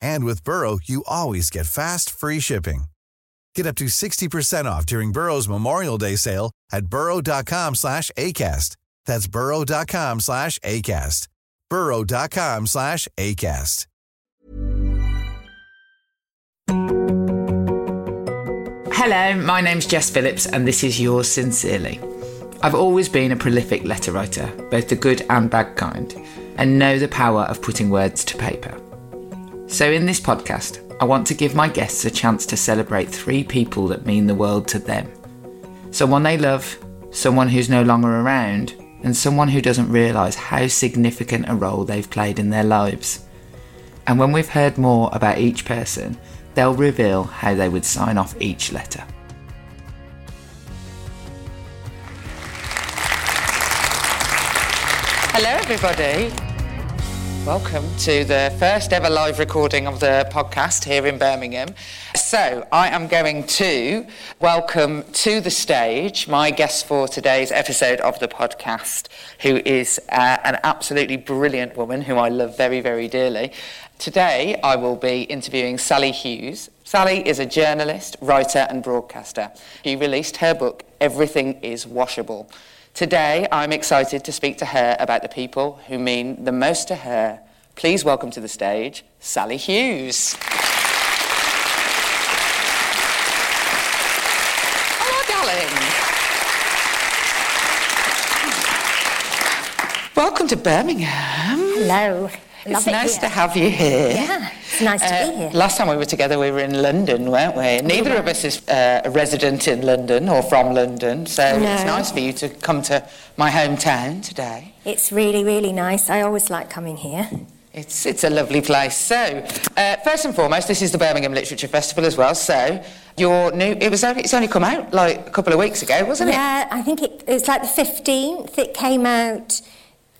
And with Burrow, you always get fast, free shipping. Get up to 60% off during Burrow's Memorial Day sale at burrow.com slash ACAST. That's burrow.com slash ACAST. burrow.com slash ACAST. Hello, my name's Jess Phillips, and this is yours sincerely. I've always been a prolific letter writer, both the good and bad kind, and know the power of putting words to paper. So, in this podcast, I want to give my guests a chance to celebrate three people that mean the world to them someone they love, someone who's no longer around, and someone who doesn't realise how significant a role they've played in their lives. And when we've heard more about each person, they'll reveal how they would sign off each letter. Hello, everybody. Welcome to the first ever live recording of the podcast here in Birmingham. So, I am going to welcome to the stage my guest for today's episode of the podcast, who is uh, an absolutely brilliant woman who I love very, very dearly. Today, I will be interviewing Sali Hughes. Sally is a journalist, writer, and broadcaster. She released her book, Everything is Washable. Today, I'm excited to speak to her about the people who mean the most to her. Please welcome to the stage Sali Hughes. Hello, darling. Welcome to Birmingham. Hello. It's Love it nice here. to have you here. Yeah, it's nice to Uh, be here. Last time we were together, we were in London, weren't we? Neither of us is uh, a resident in London or from London, so it's nice for you to come to my hometown today. It's really, really nice. I always like coming here. It's, it's a lovely place. So, uh, first and foremost, this is the Birmingham Literature Festival as well. So, your new it was only, it's only come out like a couple of weeks ago, wasn't it? Yeah, I think it, it's like the 15th. It came out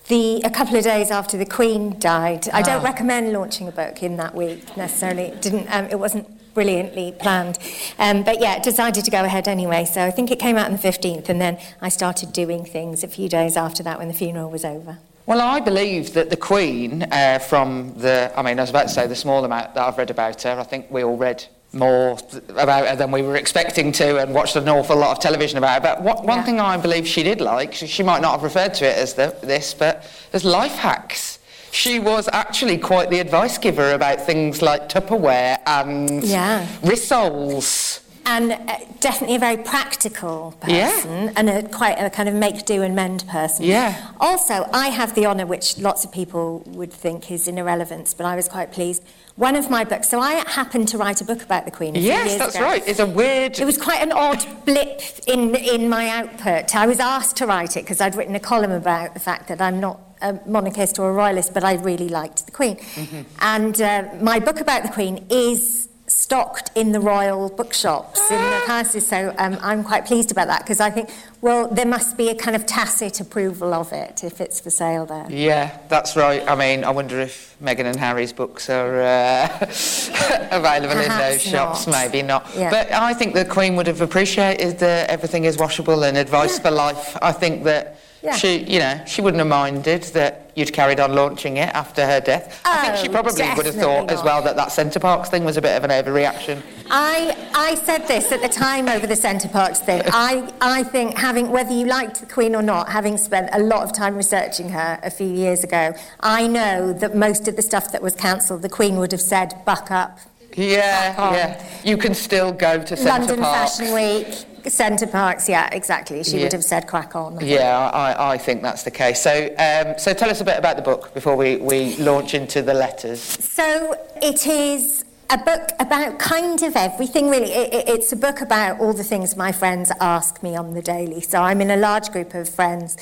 the a couple of days after the Queen died. I don't Ah. recommend launching a book in that week necessarily. It didn't. Um, it wasn't brilliantly planned. Um, but yeah, decided to go ahead anyway. So I think it came out on the 15th, and then I started doing things a few days after that when the funeral was over. Well, I believe that the Queen, uh, from the, I mean, I was about to say the small amount that I've read about her, I think we all read more about her than we were expecting to and watched an awful lot of television about her. But what, one Yeah. thing I believe she did like, she, she might not have referred to it as the, this, but as life hacks. She was actually quite the advice giver about things like Tupperware and Yeah. rissoles. And uh, definitely a very practical Yeah. person and a, quite a kind of make do and mend person. Yeah. Also, I have the honour, which lots of people would think is an irrelevance, but I was quite pleased. One of my books, so I happened to write a book about the Queen Yes, that's ago. right. It's a weird. It was quite an odd blip in, in my output. I was asked to write it because I'd written a column about the fact that I'm not a monarchist or a royalist, but I really liked the Queen. Mm-hmm. And uh, my book about the Queen is stocked in the royal bookshops in the palaces, so um, I'm quite pleased about that because I think, well, there must be a kind of tacit approval of it if it's for sale there. Yeah, that's right. I mean, I wonder if Meghan and Harry's books are uh, available in those Perhaps shops. not. Maybe not. Yeah. But I think the Queen would have appreciated that everything is washable and advice for life. I think that Yeah. she, you know, she wouldn't have minded that you'd carried on launching it after her death. I think she Oh, probably would have thought as well that that Center Parcs thing was a bit of an overreaction. I, I said this at the time over the Center Parcs thing. I, I think having, whether you liked the Queen or not, having spent a lot of time researching her a few years ago, I know that most of the stuff that was cancelled, the Queen would have said, buck up. Yeah, yeah. You can still go to Centre London Parks. Fashion Week, Center Parcs, yeah, exactly. She Yeah. would have said crack on. Yeah, I, I think that's the case. So, um, so tell us a bit about the book before we, we launch into the letters. So it is a book about kind of everything, really. It, it- it's a book about all the things my friends ask me on the daily. So I'm in a large group of friends.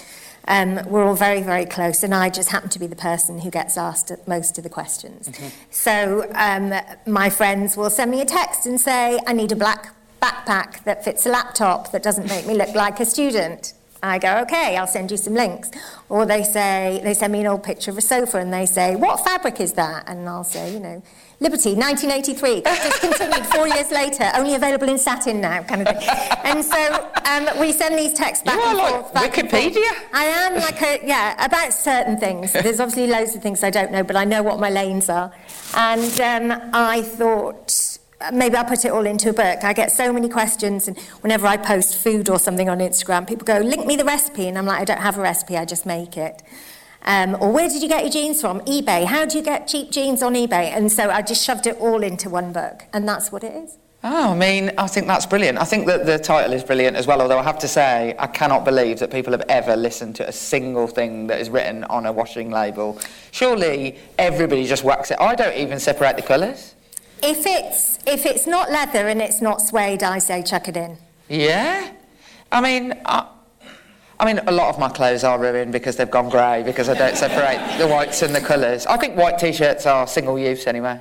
Um, we're all very, very close, and I just happen to be the person who gets asked most of the questions. So um, my friends will send me a text and say, I need a black backpack that fits a laptop that doesn't make me look like a student. I go, okay, I'll send you some links. Or they say, they send me an old picture of a sofa and they say, what fabric is that? And I'll say, you know, Liberty, 1983, discontinued four years later, only available in satin now, kind of thing. And so um, we send these texts back You are and like forth. back and forth. Wikipedia. I am like a, yeah, about certain things. There's obviously loads of things I don't know, but I know what my lanes are. And um, I thought maybe I'll put it all into a book. I get so many questions, and whenever I post food or something on Instagram, people go, link me the recipe. And I'm like, I don't have a recipe, I just make it. Um, or where did you get your jeans from? eBay. How do you get cheap jeans on eBay? And so I just shoved it all into one book, and that's what it is. Oh, I mean, I think that's brilliant. I think that the title is brilliant as well, although I have to say, I cannot believe that people have ever listened to a single thing that is written on a washing label. Surely everybody just whacks it. I don't even separate the colours. If it's if it's not leather and it's not suede, I say chuck it in. Yeah? I mean, I, I mean, a lot of my clothes are ruined because they've gone grey because I don't separate the whites and the colours. I think white t-shirts are single use anyway.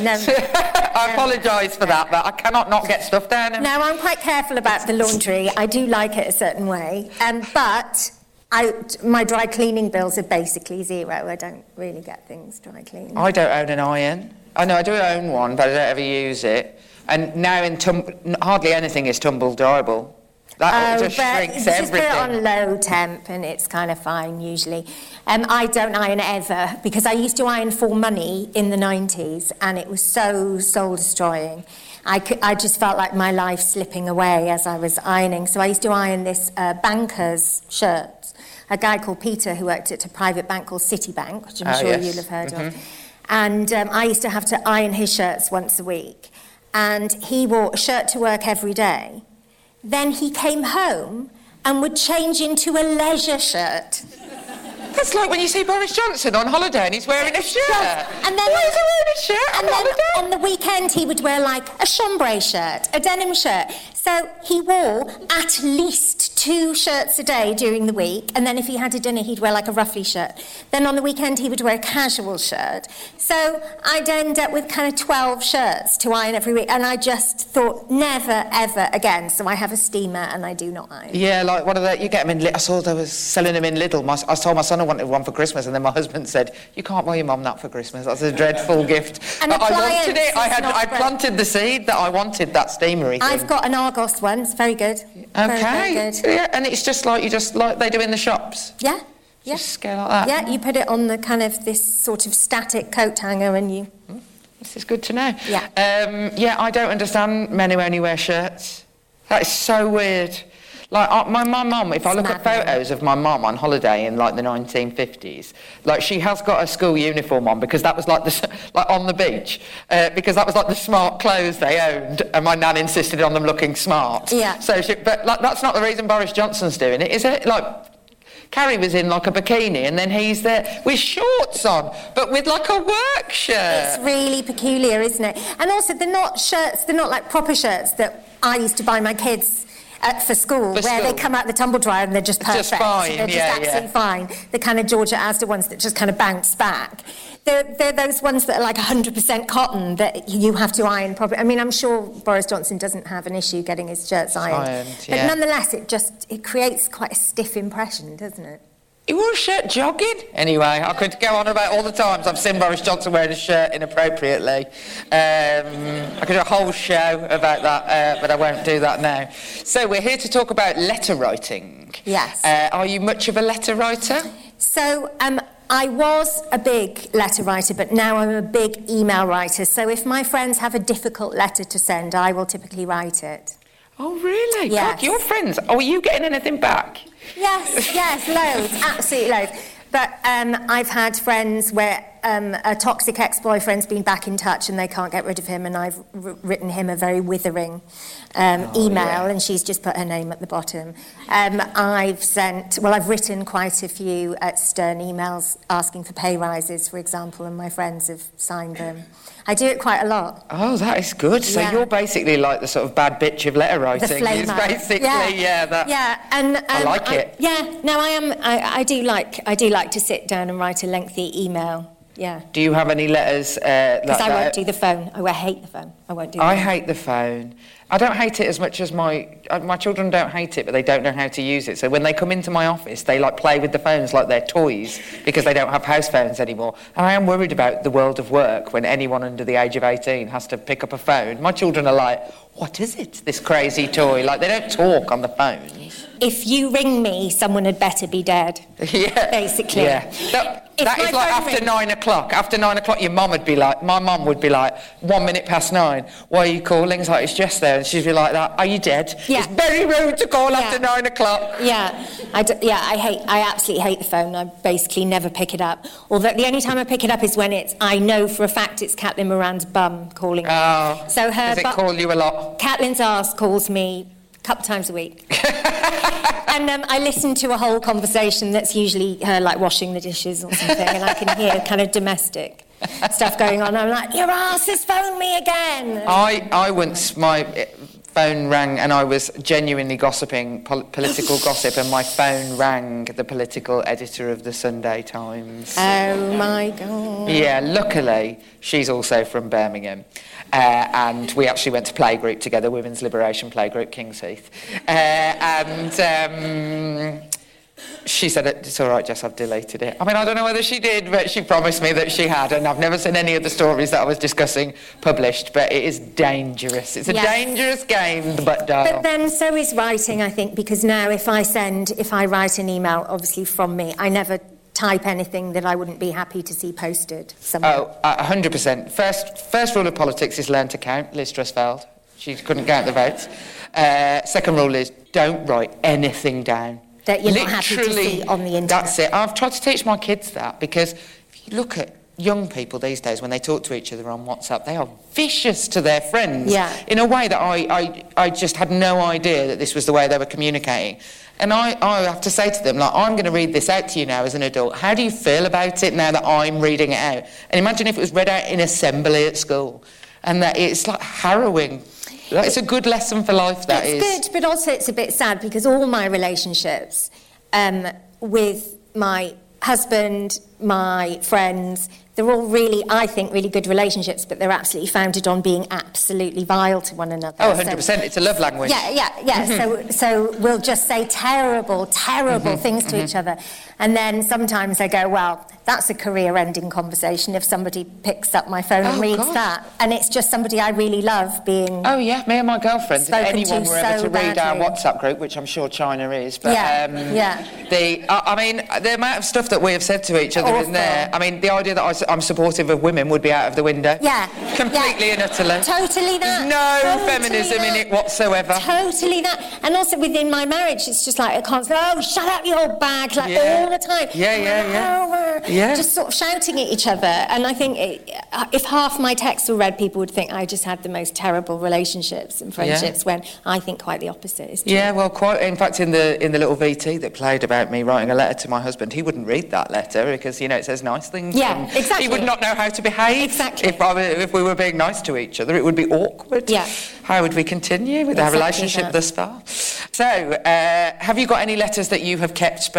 No. I apologise for that, but I cannot not get stuff down. and- No, I'm quite careful about the laundry. I do like it a certain way. Um, but I, my dry cleaning bills are basically zero. I don't really get things dry cleaned. I don't own an iron. I know I do own one, but I don't ever use it. And now in tum- hardly anything is tumble dryable. That Oh, just shrinks just put it on low temp and it's kind of fine usually. Um, I don't iron ever because I used to iron for money in the 90s and it was so soul destroying. I, cou- I just felt like my life slipping away as I was ironing. So I used to iron this uh, banker's shirt. A guy called Peter who worked at a private bank called Citibank, which I'm Ah, sure yes. you'll have heard of. And um, I used to have to iron his shirts once a week. And he wore a shirt to work every day. Then he came home and would change into a leisure shirt. That's like when you see Boris Johnson on holiday and he's wearing a shirt. And then Why is he wearing a shirt and on then holiday? on the weekend he would wear like a chambray shirt, a denim shirt. So he wore at least two shirts a day during the week, and then if he had a dinner, he'd wear like a ruffly shirt. Then on the weekend he would wear a casual shirt. So I'd end up with kind of 12 shirts to iron every week, and I just thought never ever again. So I have a steamer and I do not iron. Yeah, like one of the, you get them in, I saw they was selling them in Lidl. My, I told my son I wanted one for Christmas and then my husband said, you can't buy your mum that for Christmas. That's a dreadful gift. I wanted it. I had, I planted the seed that I wanted that steamery thing. I've got an Argos one, it's very good. Very, Okay. very good. Yeah, and it's just like you just like they do in the shops. Yeah. Yeah. Like that. Yeah, you put it on the kind of this sort of static coat hanger and you. This is good to know. Yeah. Um, yeah, I don't understand men who only wear shirts. That is so weird. Like uh, my my mum, if I look at photos of my mum on holiday in like the 1950s, like she has got a school uniform on because that was like the like on the beach uh, because that was like the smart clothes they owned, and my nan insisted on them looking smart. Yeah. So, she, but like, that's not the reason Boris Johnson's doing it, is it? Like. Carrie was in like a bikini and then he's there with shorts on, but with like a work shirt. It's really peculiar, isn't it? And also, they're not shirts, they're not like proper shirts that I used to buy my kids. Uh, for school, For where school. they come out the tumble dryer and they're just perfect. just fine, They're just yeah, absolutely yeah. fine. The kind of George at Asda ones that just kind of bounce back. They're, they're those ones that are like 100% cotton that you have to iron properly. I mean, I'm sure Boris Johnson doesn't have an issue getting his shirts ironed. Ironed, but nonetheless, it just it creates quite a stiff impression, doesn't it? He wore a shirt jogging. Anyway, I could go on about all the times I've seen Boris Johnson wearing a shirt inappropriately. Um, I could do a whole show about that, uh, but I won't do that now. So we're here to talk about letter writing. Yes. Uh, are you much of a letter writer? So um, I was a big letter writer, but now I'm a big email writer. So if my friends have a difficult letter to send, I will typically write it. Oh, really? Yes. God, your friends. Are you getting anything back? Yes, yes, loads, absolutely loads. But um, I've had friends where um, a toxic ex-boyfriend's been back in touch and they can't get rid of him, and I've r- written him a very withering um, Oh, email, and she's just put her name at the bottom. Um, I've sent, well, I've written quite a few stern emails asking for pay rises, for example, and my friends have signed them. I do it quite a lot. Oh, that is good. So Yeah. you're basically like the sort of bad bitch of letter writing. It's basically, yeah, that. yeah, and um, I like it. Yeah, no, I am. I, I do like. I do like to sit down and write a lengthy email. Yeah, Do you have any letters uh, like because I won't do the phone. Oh, I hate the phone. I won't do. I phone. hate the phone. I don't hate it as much as my uh, my children don't hate it, but they don't know how to use it. So when they come into my office, they like play with the phones like they're toys because they don't have house phones anymore. And I am worried about the world of work when anyone under the age of 18 has to pick up a phone. My children are like, "What is it? This crazy toy?" Like they don't talk on the phone. If you ring me, someone had better be dead. yeah, Basically. Yeah, that, that is like after rings- nine o'clock. After nine o'clock, your mum would be like, my mum would be like, one minute past nine. Why are you calling? It's like it's just there, and she'd be like that. Are you dead? Yeah. It's very rude to call Yeah. after nine o'clock. Yeah, I d- yeah, I hate. I absolutely hate the phone. I basically never pick it up. Although the only time I pick it up is when it's. I know for a fact it's Caitlin Moran's bum calling me. Oh, so her. Does it bu- call you a lot? Caitlin's arse calls me a couple times a week. and um, I listen to a whole conversation that's usually her like washing the dishes or something, and I can hear kind of domestic stuff going on. I'm like, your ass has phoned me again. I, I once, my eh, phone rang and I was genuinely gossiping, pol- political gossip, and my phone rang the political editor of the Sunday Times. Oh my god. Yeah, luckily, she's also from Birmingham. Uh, and we actually went to playgroup together, Women's Liberation Playgroup, King's Heath. Uh, and um, she said, It's all right, Jess, I've deleted it. I mean, I don't know whether she did, but she promised me that she had. And I've never seen any of the stories that I was discussing published, but it is dangerous. It's a Yes. dangerous game, the butt dial. But then so is writing, I think, because now if I send, if I write an email, obviously from me, I never type anything that I wouldn't be happy to see posted somewhere. Oh, a hundred percent. First, first rule of politics is learn to count. Liz Truss failed. She couldn't count the votes. Uh, second rule is don't write anything down. That you're not happy to see on the internet. That's it. I've tried to teach my kids that because if you look at young people these days when they talk to each other on WhatsApp, they are vicious to their friends Yeah. in a way that I, I, I just had no idea that this was the way they were communicating. And I, I have to say to them, like, I'm going to read this out to you now as an adult. How do you feel about it now that I'm reading it out? And imagine if it was read out in assembly at school. And that it's like harrowing. It's a good lesson for life, That is. it's good, but also it's a bit sad because all my relationships um, with my husband, my friends, they're all really, I think, really good relationships, but they're absolutely founded on being absolutely vile to one another. Oh, 100%. It's a love language. Yeah, yeah, yeah. So, so we'll just say terrible, terrible Mm-hmm. things to each other. And then sometimes I go, well, that's a career ending conversation if somebody picks up my phone and Oh, reads God. that. And it's just somebody I really love being. Oh yeah, me and my girlfriend. If anyone were ever so to read our. WhatsApp group, which I'm sure China is, but Yeah, um, yeah. The, I, I mean, the amount of stuff that we have said to each other Awful. in there. I mean, the idea that I, am supportive of women would be out of the window. Yeah. completely yeah. and utterly. Totally that. No Totally feminism in it whatsoever. Totally that. And also within my marriage, it's just like a constant, oh, shut up, you old bag, like Yeah. all the time. Yeah, yeah, yeah. Oh, uh, Yeah. Just sort of shouting at each other. And I think it, if half my texts were read, people would think I just had the most terrible relationships and friendships when I think quite the opposite is true. Yeah, well, quite. In fact, in the in the little VT that played about me writing a letter to my husband, he wouldn't read that letter because you know it says nice things. Yeah, and exactly. He would not know how to behave. Exactly. If I, if we were being nice to each other, it would be awkward. Yeah. How would we continue with our relationship that. thus far? So, uh, have you got any letters that you have kept,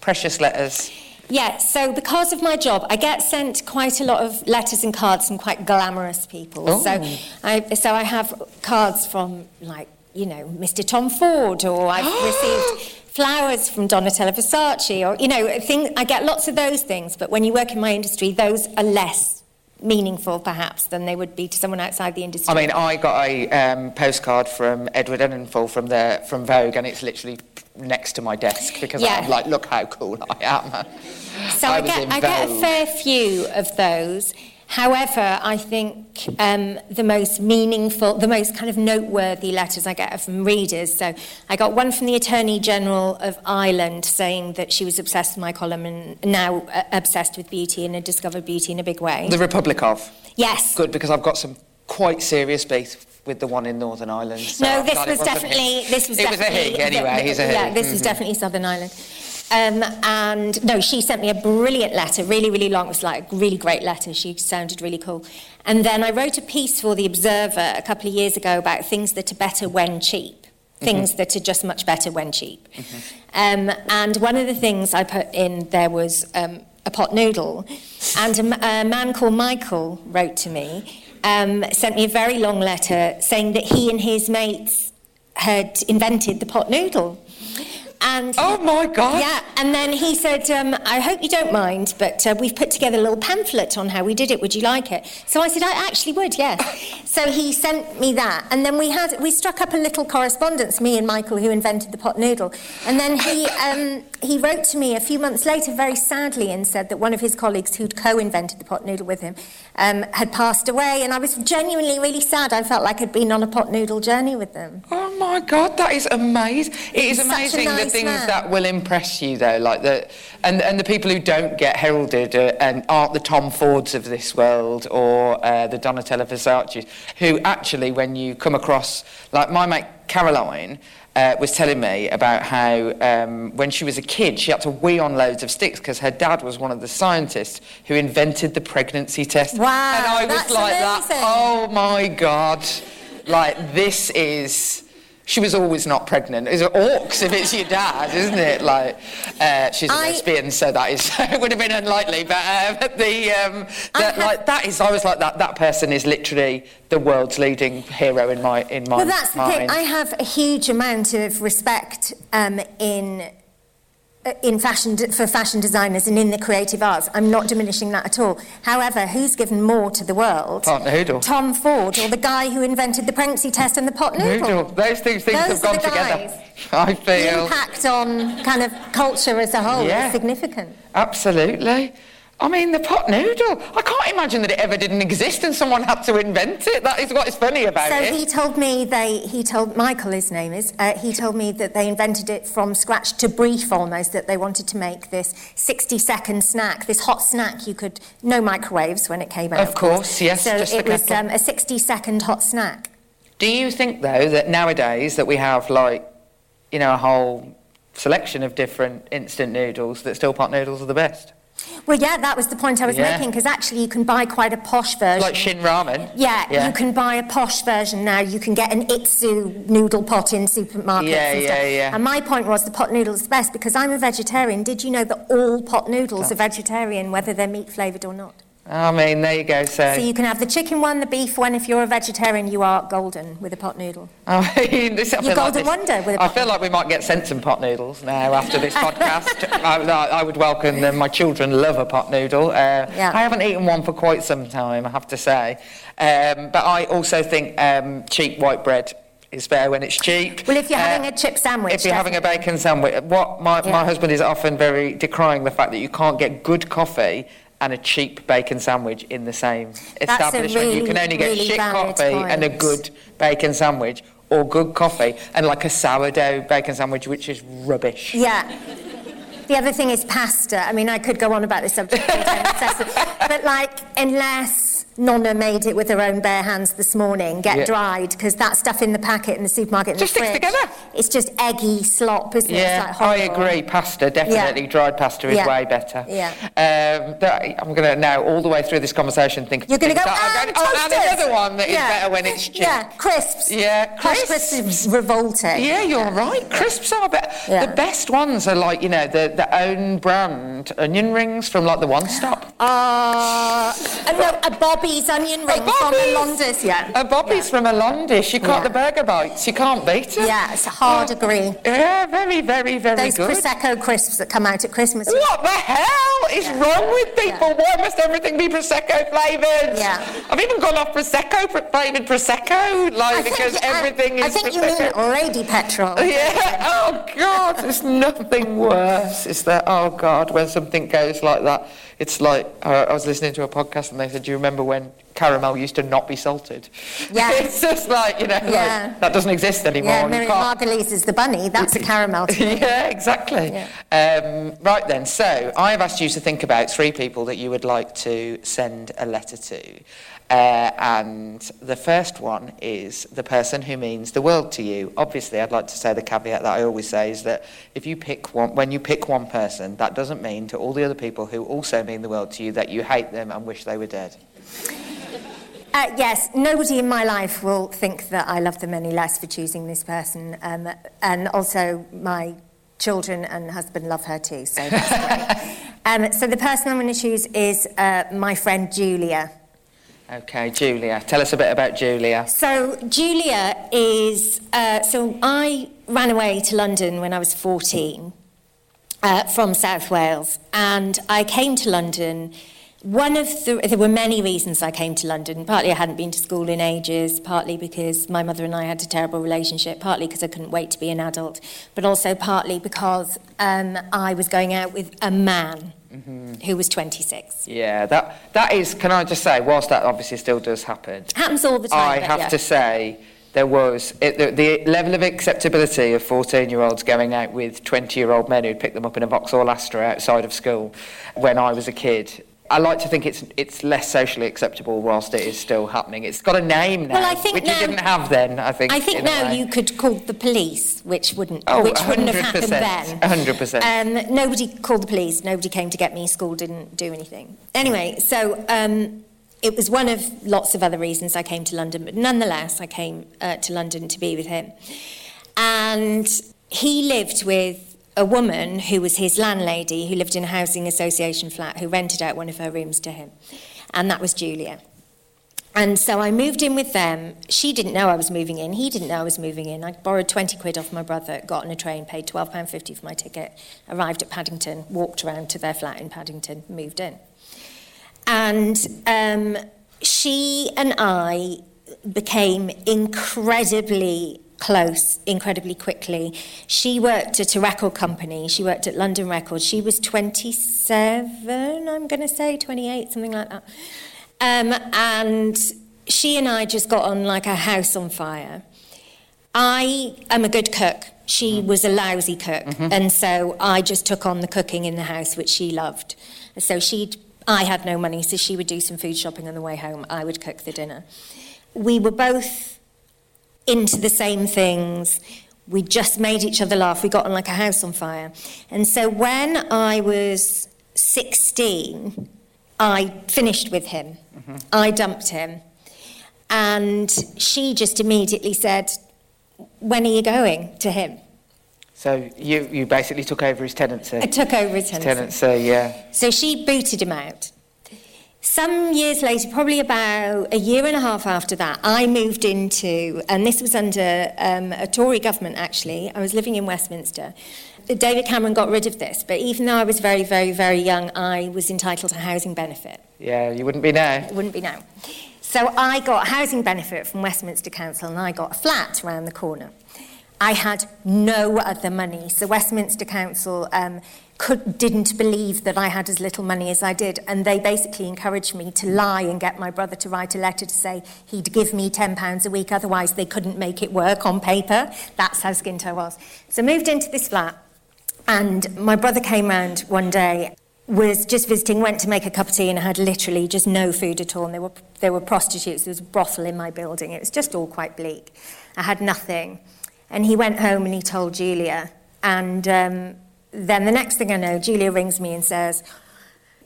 precious letters? Yeah, so because of my job, I get sent quite a lot of letters and cards from quite glamorous people. Oh. So, I, so I have cards from, like, you know, Mr. Tom Ford, or I've received flowers from Donatella Versace, or, you know, thing, I get lots of those things, but when you work in my industry, those are less meaningful, perhaps, than they would be to someone outside the industry. I mean, I got a um, postcard from Edward Enninful from the from Vogue, and it's literally next to my desk because Yeah. I'm like, look how cool I am. So I I, get, I get a fair few of those. However, I think um, the most meaningful, the most kind of noteworthy letters I get are from readers. So I got one from the Attorney General of Ireland saying that she was obsessed with my column and now uh, obsessed with beauty and had discovered beauty in a big way. The Republic of. yes. Good, because I've got some quite serious beef with the one in Northern Ireland. so no, this glad it was wasn't definitely this was it was a definitely he anyway. He's a he. Yeah, this was Mhm. definitely Southern Ireland. Um, and no, she sent me a brilliant letter, really, really long. It was like a really great letter. She sounded really cool. And then I wrote a piece for The Observer a couple of years ago about things that are better when cheap, things that are just much better when cheap. Um, and one of the things I put in there was um, a pot noodle. And a, a man called Michael wrote to me, um, sent me a very long letter saying that he and his mates had invented the pot noodle. And Oh my God. yeah, and then he said, um, I hope you don't mind, but uh, we've put together a little pamphlet on how we did it. Would you like it? So I said, I actually would, yes. so he sent me that. And then we had, we struck up a little correspondence, me and Michael, who invented the pot noodle. And then he, um, he wrote to me a few months later, very sadly, and said that one of his colleagues who'd co-invented the pot noodle with him um, had passed away. And I was genuinely really sad. I felt like I'd been on a pot noodle journey with them. Oh my God, that is amazing! It is He's such a amazing the things man. that will impress you, though, like the and and the people who don't get heralded uh, and aren't the Tom Fords of this world or uh, the Donatella Versace's, who actually, when you come across, like my mate Caroline. Uh, was telling me about how um, when she was a kid she had to wee on loads of sticks because her dad was one of the scientists who invented the pregnancy test. Wow, and I was like amazing. that. Oh my god! Like this is. She was always not pregnant. It's orcs if it's your dad, isn't it? Like uh, she's a I- lesbian, so that is it would have been unlikely. But uh, the um, have- like that is. I was like that. That person is literally the world's leading hero in my in my Well, that's the thing. I have a huge amount of respect um, in Uh, in fashion for fashion designers and in the creative arts. I'm not diminishing that at all. However, who's given more to the world? Partner uh, Hoodle. Tom Ford or the guy who invented the pregnancy test and the pot noodle. Noodle. Those two things Those have gone the together. I The feel impact on kind of culture as a whole Yeah. is significant. absolutely. I mean, the pot noodle. I can't imagine that it ever didn't exist and someone had to invent it. That is what is funny about So it. So he told me they, he told Michael, his name is, uh, he told me that they invented it from scratch to brief almost, that they wanted to make this 60 second snack, this hot snack you could, no microwaves when it came out. Of course, yes, So just it was um, a 60 second hot snack. Do you think though that nowadays that we have like, you know, a whole selection of different instant noodles that still pot noodles are the best? Well, yeah, that was the point I was Yeah. making, because actually you can buy quite a posh version. Like Shin Ramen. Yeah, you can buy a posh version now. You can get an Itsu noodle pot in supermarkets Yeah, and yeah, stuff. yeah. And my point was the pot noodle's the best because I'm a vegetarian. Did you know that all pot noodles oh. are vegetarian, whether they're meat flavoured or not? I mean, there you go. So, So you can have the chicken one, the beef one. If you're a vegetarian, you are golden with a pot noodle. I mean, this, I You're feel like golden this- wonder with a I feel like we might get sent some pot noodles now after this podcast. I, I would welcome them. My children love a pot noodle. Uh, Yeah. I haven't eaten one for quite some time, I have to say. Um, but I also think um, cheap white bread is better when it's cheap. Well, if you're Uh, having a chip sandwich, if you're having a bacon sandwich, what my, Yeah. my husband is often very decrying the fact that you can't get good coffee and a cheap bacon sandwich in the same a establishment. you can only get really shit coffee and a good bacon sandwich or good coffee and like a sourdough bacon sandwich which is rubbish. Yeah. The other thing is pasta. I mean, I could go on about this subject, all day, obsessive. but like, unless Nonna made it with her own bare hands this morning, get Yeah. dried, because that stuff in the packet in the supermarket in Just the sticks together. It's just eggy slop, isn't it? Yeah, like I agree. Pasta, definitely. Yeah. Dried pasta is Yeah. way better. Yeah. Um, that, I'm going to now, all the way through this conversation, think. You're going to go, and going- oh, and toasters." another one that is Yeah. better when it's cheap. Yeah, crisps. Yeah, crisps. crisps is revolting. Yeah, you're right. Crisps are better. Yeah. The best ones are like, you know, the, the own brand onion rings from like the One Stop. Uh, no, a Bobby's onion ring oh, from Bobby's. Londis, yeah. A Bobby's from a Londis. You can't Yeah. the burger bites. You can't beat it. Yeah, it's a hard oh. agree. Yeah, very, very, very Those good. Prosecco crisps that come out at Christmas. What the hell is wrong with people? Yeah. Why must everything be prosecco flavoured? Yeah. I've even gone off prosecco flavoured prosecco, like I think because uh, I- everything is. I think you mean. Lady Petrol. Yeah. Oh God, there's nothing worse. Is there? Oh God, when something goes like that It's like uh, I was listening to a podcast and they said, "Do you remember when caramel used to not be salted?" Yeah. it's just like you know, like, that doesn't exist anymore. Yeah, You Miriam is the bunny. That's a caramel. yeah, exactly. Um, right then, so I have asked you to think about three people that you would like to send a letter to. Uh, and the first one is the person who means the world to you. Obviously, I'd like to say the caveat that I always say is that if you pick one, when you pick one person, that doesn't mean to all the other people who also mean the world to you that you hate them and wish they were dead. Uh, yes, nobody in my life will think that I love them any less for choosing this person. Um, and also, my children and husband love her too, so that's great. Um, so, the person I'm going to choose is uh, my friend Julia. Okay, Julia, tell us a bit about Julia. So, Julia is. Uh, so, I ran away to London when I was 14 uh, from South Wales, and I came to London. One of the. There were many reasons I came to London. Partly I hadn't been to school in ages, partly because my mother and I had a terrible relationship, partly because I couldn't wait to be an adult, but also partly because um, I was going out with a man Mm-hmm. who was 26. Yeah, that that is. Can I just say, whilst that obviously still does happen, it Happens all the time. I but have yeah. to say there was it, the, the level of acceptability of 14-year-olds going out with 20-year-old men who'd pick them up in a Vauxhall Astra outside of school when I was a kid. I like to think it's it's less socially acceptable whilst it is still happening. It's got a name now, Well, I think which now- you didn't have then. I think. I think now you could call the police, which wouldn't, Oh, which wouldn't have happened 100%, then. 100%. Um, nobody called the police. Nobody came to get me. School didn't do anything. Anyway, so um, it was one of lots of other reasons I came to London, but nonetheless, I came uh, to London to be with him. And he lived with a woman who was his landlady, who lived in a housing association flat, who rented out one of her rooms to him, and that was Julia. And so I moved in with them. She didn't know I was moving in. He didn't know I was moving in. I borrowed 20 quid off my brother, got on a train, paid £12.50 for my ticket, arrived at Paddington, walked around to their flat in Paddington, moved in. And um, she and I became incredibly close incredibly quickly. She worked at a record company. She worked at London Records. She was 27, I'm going to say, 28, something like that. Um, and she and I just got on like a house on fire. I am a good cook. She was a lousy cook, and so I just took on the cooking in the house, which she loved. So she, I had no money, so she would do some food shopping on the way home. I would cook the dinner. We were both into the same things. We just made each other laugh. We got on like a house on fire. And so when I was 16, I finished with him. Mm-hmm. I dumped him. And she just immediately said, When are you going to him? So you, you basically took over his tenancy. I took over his His tenancy. tenancy, yeah. So she booted him out. Some years later, probably about a year and a half after that, I moved into, and this was under um, a Tory government actually. I was living in Westminster. David Cameron got rid of this, but even though I was very, very, very young, I was entitled to housing benefit. Yeah, you wouldn't be now. It wouldn't be now. So I got housing benefit from Westminster Council and I got a flat around the corner. I had no other money. So Westminster Council um, could, didn't believe that I had as little money as I did. And they basically encouraged me to lie and get my brother to write a letter to say he'd give me £10 a week. Otherwise, they couldn't make it work on paper. That's how skint I was. So moved into this flat. And my brother came round one day, was just visiting, went to make a cup of tea, and had literally just no food at all. And there were, there were prostitutes, there was a brothel in my building. It was just all quite bleak. I had nothing. And he went home and he told Julia. And um, then the next thing I know, Julia rings me and says,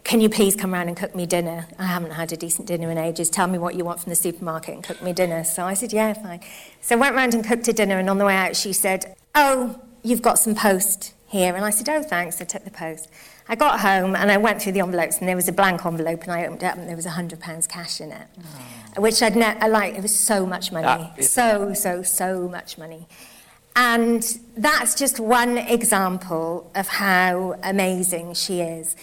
Can you please come round and cook me dinner? I haven't had a decent dinner in ages. Tell me what you want from the supermarket and cook me dinner. So I said, Yeah, fine. So I went round and cooked her dinner, and on the way out, she said, Oh, you've got some post here. And I said, Oh, thanks. I took the post. I got home and I went through the envelopes, and there was a blank envelope, and I opened it up, and there was £100 cash in it, oh. which I'd ne- like, it was so much money. So, so, so much money. And that's just one example of how amazing she is.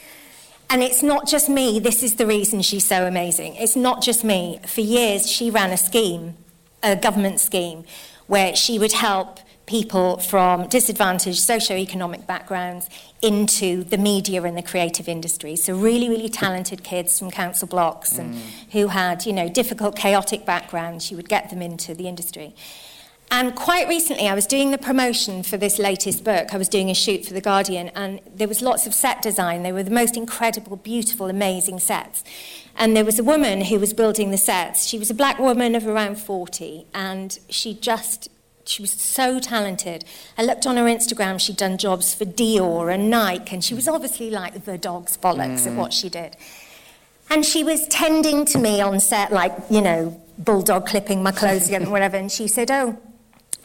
And it's not just me, this is the reason she's so amazing. It's not just me. For years, she ran a scheme, a government scheme, where she would help people from disadvantaged socio-economic backgrounds into the media and the creative industry. So really, really talented kids from council blocks and mm. who had, you know, difficult, chaotic backgrounds, she would get them into the industry. And quite recently, I was doing the promotion for this latest book. I was doing a shoot for The Guardian, and there was lots of set design. They were the most incredible, beautiful, amazing sets. And there was a woman who was building the sets. She was a black woman of around 40, and she just she was so talented. I looked on her Instagram, she'd done jobs for Dior and Nike, and she was obviously like the dog's bollocks at mm. what she did. And she was tending to me on set, like, you know, bulldog clipping my clothes and whatever. And she said, Oh,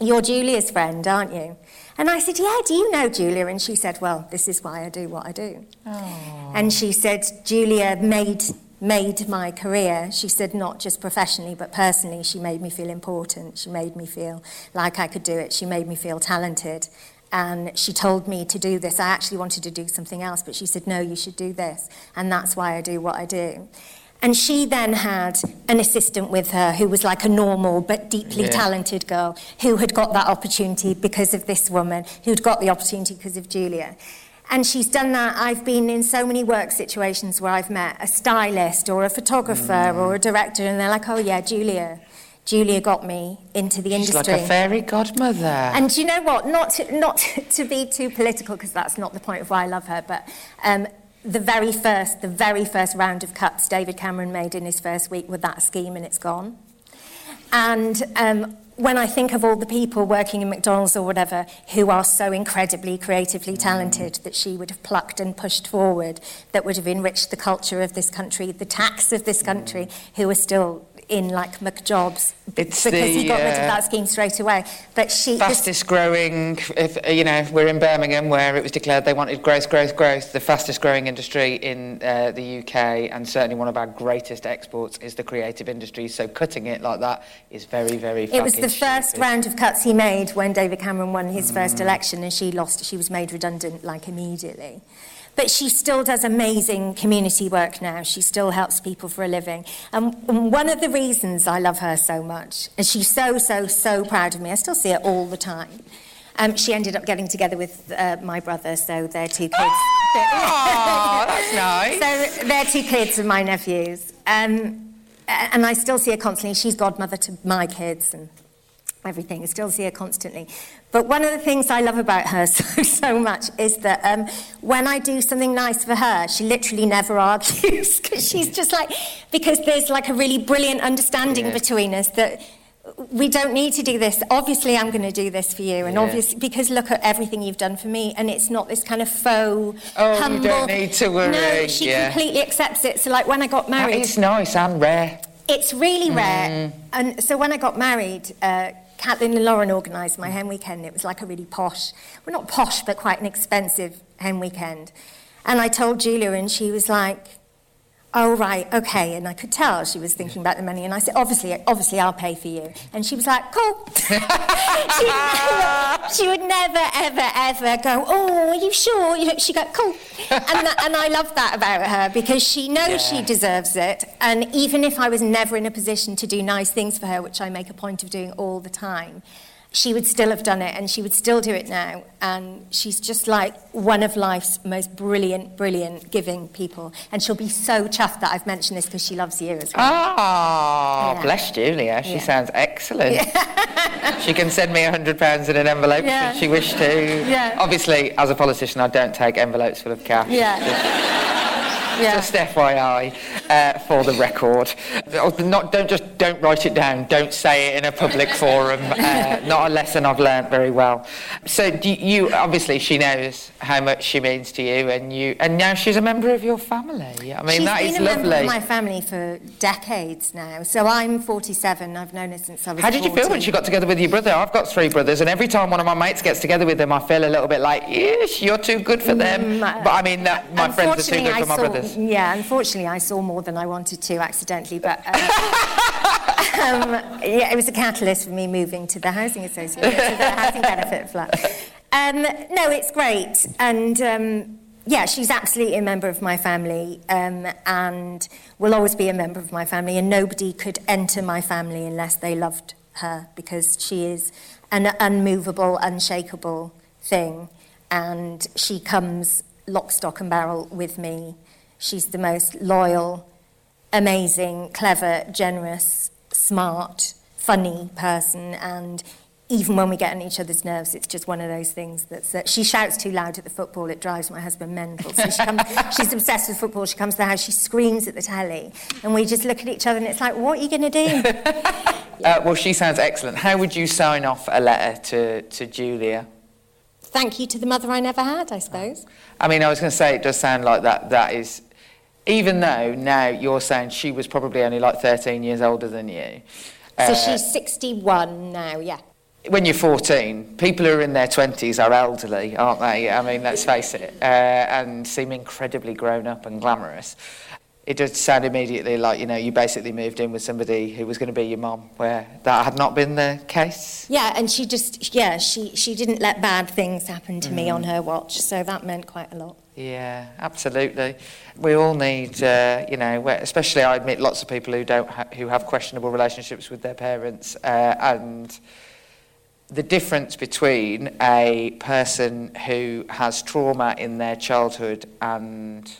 you're Julia's friend, aren't you? And I said, Yeah, do you know Julia? And she said, Well, this is why I do what I do. Oh. And she said, Julia made made my career. She said, not just professionally, but personally, she made me feel important. She made me feel like I could do it. She made me feel talented. And she told me to do this. I actually wanted to do something else, but she said, no, you should do this. And that's why I do what I do. And she then had an assistant with her who was like a normal but deeply Yeah. talented girl who had got that opportunity because of this woman, who'd got the opportunity because of Julia. And she's done that. I've been in so many work situations where I've met a stylist or a photographer or a director, and they're like, oh, yeah, Julia. Julia got me into the She's industry. like a fairy godmother. And you know what? Not to, not to be too political, because that's not the point of why I love her, but um, the very first, the very first round of cuts David Cameron made in his first week with that scheme, and it's gone. And um, when I think of all the people working in McDonald's or whatever who are so incredibly creatively talented that she would have plucked and pushed forward, that would have enriched the culture of this country, the tax of this country, who are still in like McJobs It's because the, he got rid of uh, that scheme straight away. But she, this- fastest growing, if you know, we're in Birmingham where it was declared they wanted growth, growth, growth. The fastest growing industry in uh, the UK, and certainly one of our greatest exports, is the creative industry. So cutting it like that is very, very. It was the first stupid. round of cuts he made when David Cameron won his first election and she lost, she was made redundant like immediately. But she still does amazing community work now. She still helps people for a living. And and one of the reasons I love her so much, and she's so, so, so proud of me, I still see her all the time. Um, she ended up getting together with uh, my brother, so they're two kids. Oh, that's nice. So they're two kids of my nephews. Um, and I still see her constantly. She's godmother to my kids and everything. I still see her constantly. But one of the things I love about her so, so much is that um, when I do something nice for her, she literally never argues because she's just like, because there's like a really brilliant understanding Yeah. between us that we don't need to do this. Obviously, I'm going to do this for you, and Yeah. obviously, because look at everything you've done for me, and it's not this kind of faux, Oh, you don't need to worry, No, she yeah. completely accepts it. So, like when I got married, it's nice and rare. it's really Mm. rare. And so when I got married, uh, Kathleen and Lauren organised my hen weekend. It was like a really posh, well, not posh, but quite an expensive hen weekend. And I told Julia, and she was like, oh, right, okay. And I could tell she was thinking about the money. And I said, obviously, obviously, I'll pay for you. And she was like, cool. she, would never, she would never, ever, ever go, oh, are you sure? You know, She'd go, cool. And, that, and I love that about her because she knows she deserves it. And even if I was never in a position to do nice things for her, which I make a point of doing all the time, she would still have done it and she would still do it now. And she's just like one of life's most brilliant, brilliant giving people. And she'll be so chuffed that I've mentioned this because she loves you as well. Ah, Yeah. bless Julia. She Yeah. sounds excellent. she can send me a hundred pounds in an envelope Yeah. if she wished to. Yeah. Obviously, as a politician, I don't take envelopes full of cash. Yeah. Yeah. Just FYI, uh, for the record. Oh, Not, don't just don't write it down. Don't say it in a public forum. Uh, not a lesson I've learnt very well. So do you obviously she knows how much she means to you, and you and now she's a member of your family. I mean She's that been a member of my family for decades now. So I'm 47. I've known her since I was How did you feel when she got together with your brother? I've got three brothers, and every time one of my mates gets together with them, I feel a little bit like, yes, you're too good for them. but I mean, that, my friends are too good I for my saw, Yeah, unfortunately, I saw more than I wanted to accidentally, but um, um, yeah, it was a catalyst for me moving to the housing association, to the housing benefit flat. Um, no, it's great, and um, yeah, she's absolutely a member of my family, um, and will always be a member of my family, and nobody could enter my family unless they loved her because she is an unmovable, unshakable thing. And she comes lock, stock, and barrel with me. She's the most loyal, amazing, clever, generous, smart, funny person. And even when we get on each other's nerves, it's just one of those things that's that she shouts too loud at the football, it drives my husband mental. So she comes, she's obsessed with football, she comes to the house, she screams at the telly, and we just look at each other and it's like, what are you going to do? Uh, well, she sounds excellent. How would you sign off a letter to, to Julia? Thank you to the mother I never had, I suppose. I mean, I was going to say it does sound like that. That is, even though now you're saying she was probably only like 13 years older than you. So uh, she's 61 now, yeah. when you're 14, people who are in their 20s are elderly, aren't they? I mean, let's face it, uh, and seem incredibly grown up and glamorous. It does sound immediately like, you know, you basically moved in with somebody who was going to be your mum, where that had not been the case. Yeah, and she just, yeah, she, she didn't let bad things happen to me on her watch, so that meant quite a lot. Yeah, absolutely. We all need, uh, you know, especially I admit lots of people who don't ha- who have questionable relationships with their parents, uh, and the difference between a person who has trauma in their childhood and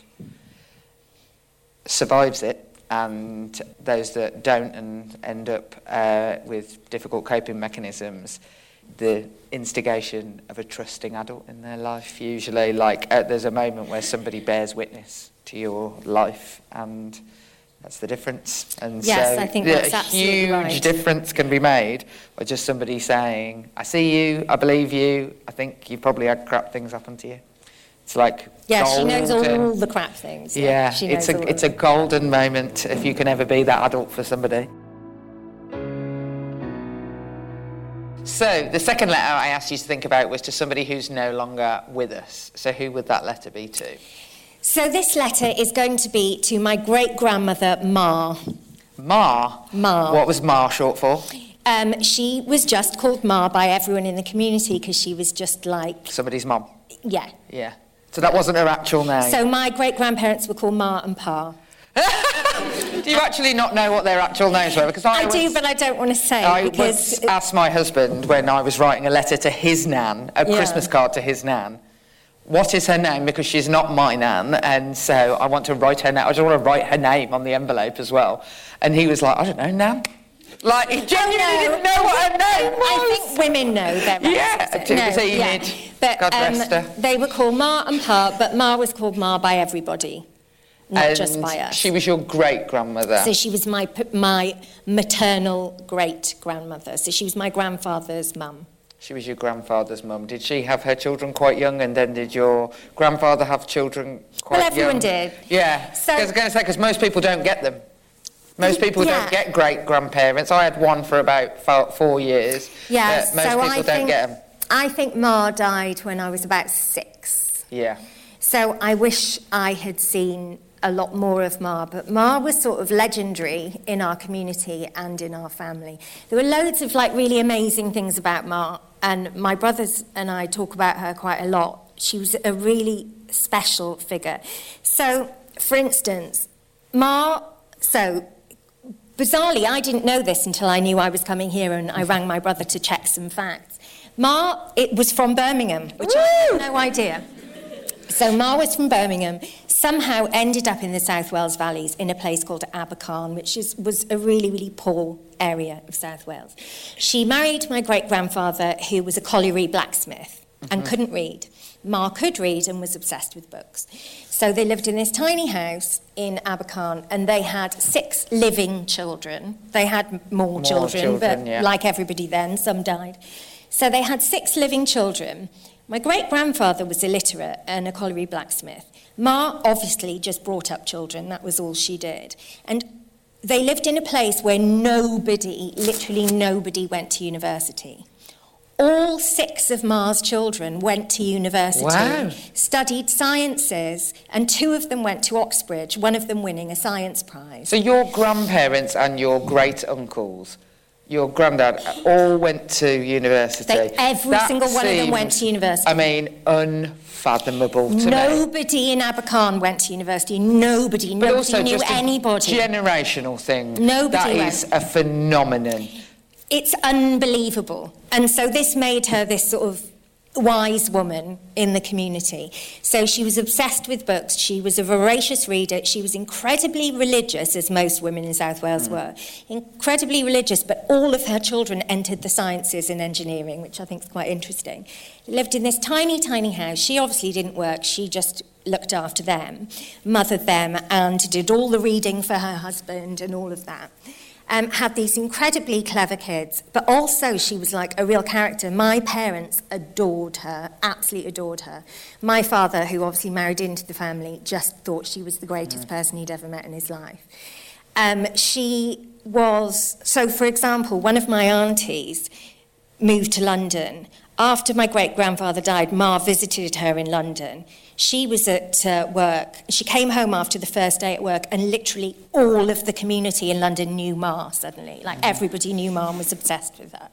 survives it, and those that don't and end up uh, with difficult coping mechanisms, the instigation of a trusting adult in their life. Usually, like uh, there's a moment where somebody bears witness to your life, and that's the difference. And Yes, so I think that's a huge right. difference can be made by just somebody saying, "I see you, I believe you. I think you've probably had crap things happen to you." It's like Yeah, she knows all, the crap things. Yeah, she it's a it's a golden moment if you can ever be that adult for somebody. So the second letter I asked you to think about was to somebody who's no longer with us. So who would that letter be to? So this letter is going to be to my great grandmother Ma. Ma. Ma. What was Ma short for? Um, she was just called Ma by everyone in the community because she was just like, Somebody's mum? yeah. Yeah. So that wasn't her actual name. So my great grandparents were called Ma and Pa. do you actually not know what their actual names were? Because I, I do, but I don't want to say I because asked my husband when I was writing a letter to his nan, a Yeah. Christmas card to his nan, what is her name? Because she's not my nan, and so I want to write her name. I just want to write her name on the envelope as well. And he was like, I don't know, nan. Like, he genuinely didn't know what her name was. I think women know their rights. Yeah, was Enid. But God um, rest her. they were called Ma and Pa, but Ma was called Ma by everybody, not and just by us. She was your great grandmother. So she was my my maternal great grandmother. So she was my grandfather's mum. She was your grandfather's mum. Did she have her children quite young, and then did your grandfather have children quite young? Well, everyone young? did. Yeah. So- I was going to say because most people don't get them. Most people Yeah. don't get great grandparents. I had one for about four years. Yeah, most so people I don't think get them. I think Ma died when I was about six. Yeah. So I wish I had seen a lot more of Ma, but Ma was sort of legendary in our community and in our family. There were loads of like really amazing things about Ma, and my brothers and I talk about her quite a lot. She was a really special figure. So, for instance, Ma, so bizarrely, I didn't know this until I knew I was coming here and I rang my brother to check some facts. Ma, it was from Birmingham, which I had no idea. So Ma was from Birmingham, somehow ended up in the South Wales Valleys in a place called Abercarn, which is, was a really, really poor area of South Wales. She married my great-grandfather, who was a colliery blacksmith and mm-hmm. couldn't read. Ma could read and was obsessed with books. So they lived in this tiny house in Abercarn, and they had six living children. They had more, children, children, but yeah. like everybody then, some died. So they had six living children. My great grandfather was illiterate and a colliery blacksmith. Ma obviously just brought up children, that was all she did. And they lived in a place where nobody, literally nobody, went to university. All six of Ma's children went to university, Wow. studied sciences, and two of them went to Oxbridge, one of them winning a science prize. So your grandparents and your great uncles, your granddad, all went to university. They- every That single one of them went to university. I mean, unfathomable to me. Nobody in Abercarn went to university. Nobody. But Nobody also knew anybody. generational thing. Nobody That went. is a phenomenon. it's unbelievable. And so this made her this sort of wise woman in the community. So she was obsessed with books. She was a voracious reader. She was incredibly religious, as most women in South Wales hmm. were. Incredibly religious, but all of her children entered the sciences and engineering, which I think is quite interesting. Lived in this tiny, tiny house. She obviously didn't work. She just looked after them, mothered them, and did all the reading for her husband and all of that um, had these incredibly clever kids, but also she was like a real character. My parents adored her, absolutely adored her. My father, who obviously married into the family, just thought she was the greatest mm. person he'd ever met in his life. Um, she was, so for example, one of my aunties moved to London. After my great grandfather died, Ma visited her in London she was at uh, work. She came home after the first day at work, and literally all of the community in London knew Ma suddenly. Like mm-hmm. everybody knew Ma and was obsessed with her.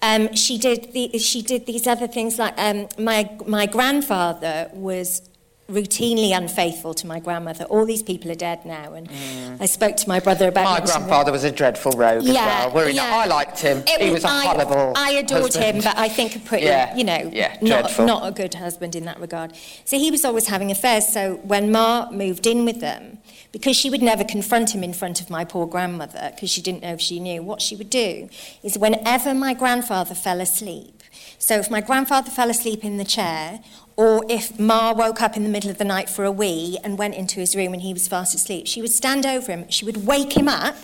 Um, she, did the, she did these other things like um, my, my grandfather was routinely unfaithful to my grandmother. All these people are dead now, and mm. I spoke to my brother about. My grandfather was a dreadful rogue yeah, as well. Yeah. Not, I liked him. It he was, was a horrible. I, I adored husband. him, but I think a pretty, yeah. you know, yeah, not, not a good husband in that regard. So he was always having affairs. So when Ma moved in with them, because she would never confront him in front of my poor grandmother, because she didn't know if she knew, what she would do is whenever my grandfather fell asleep. So if my grandfather fell asleep in the chair, or if Ma woke up in the middle of the night for a wee and went into his room and he was fast asleep, she would stand over him, she would wake him up,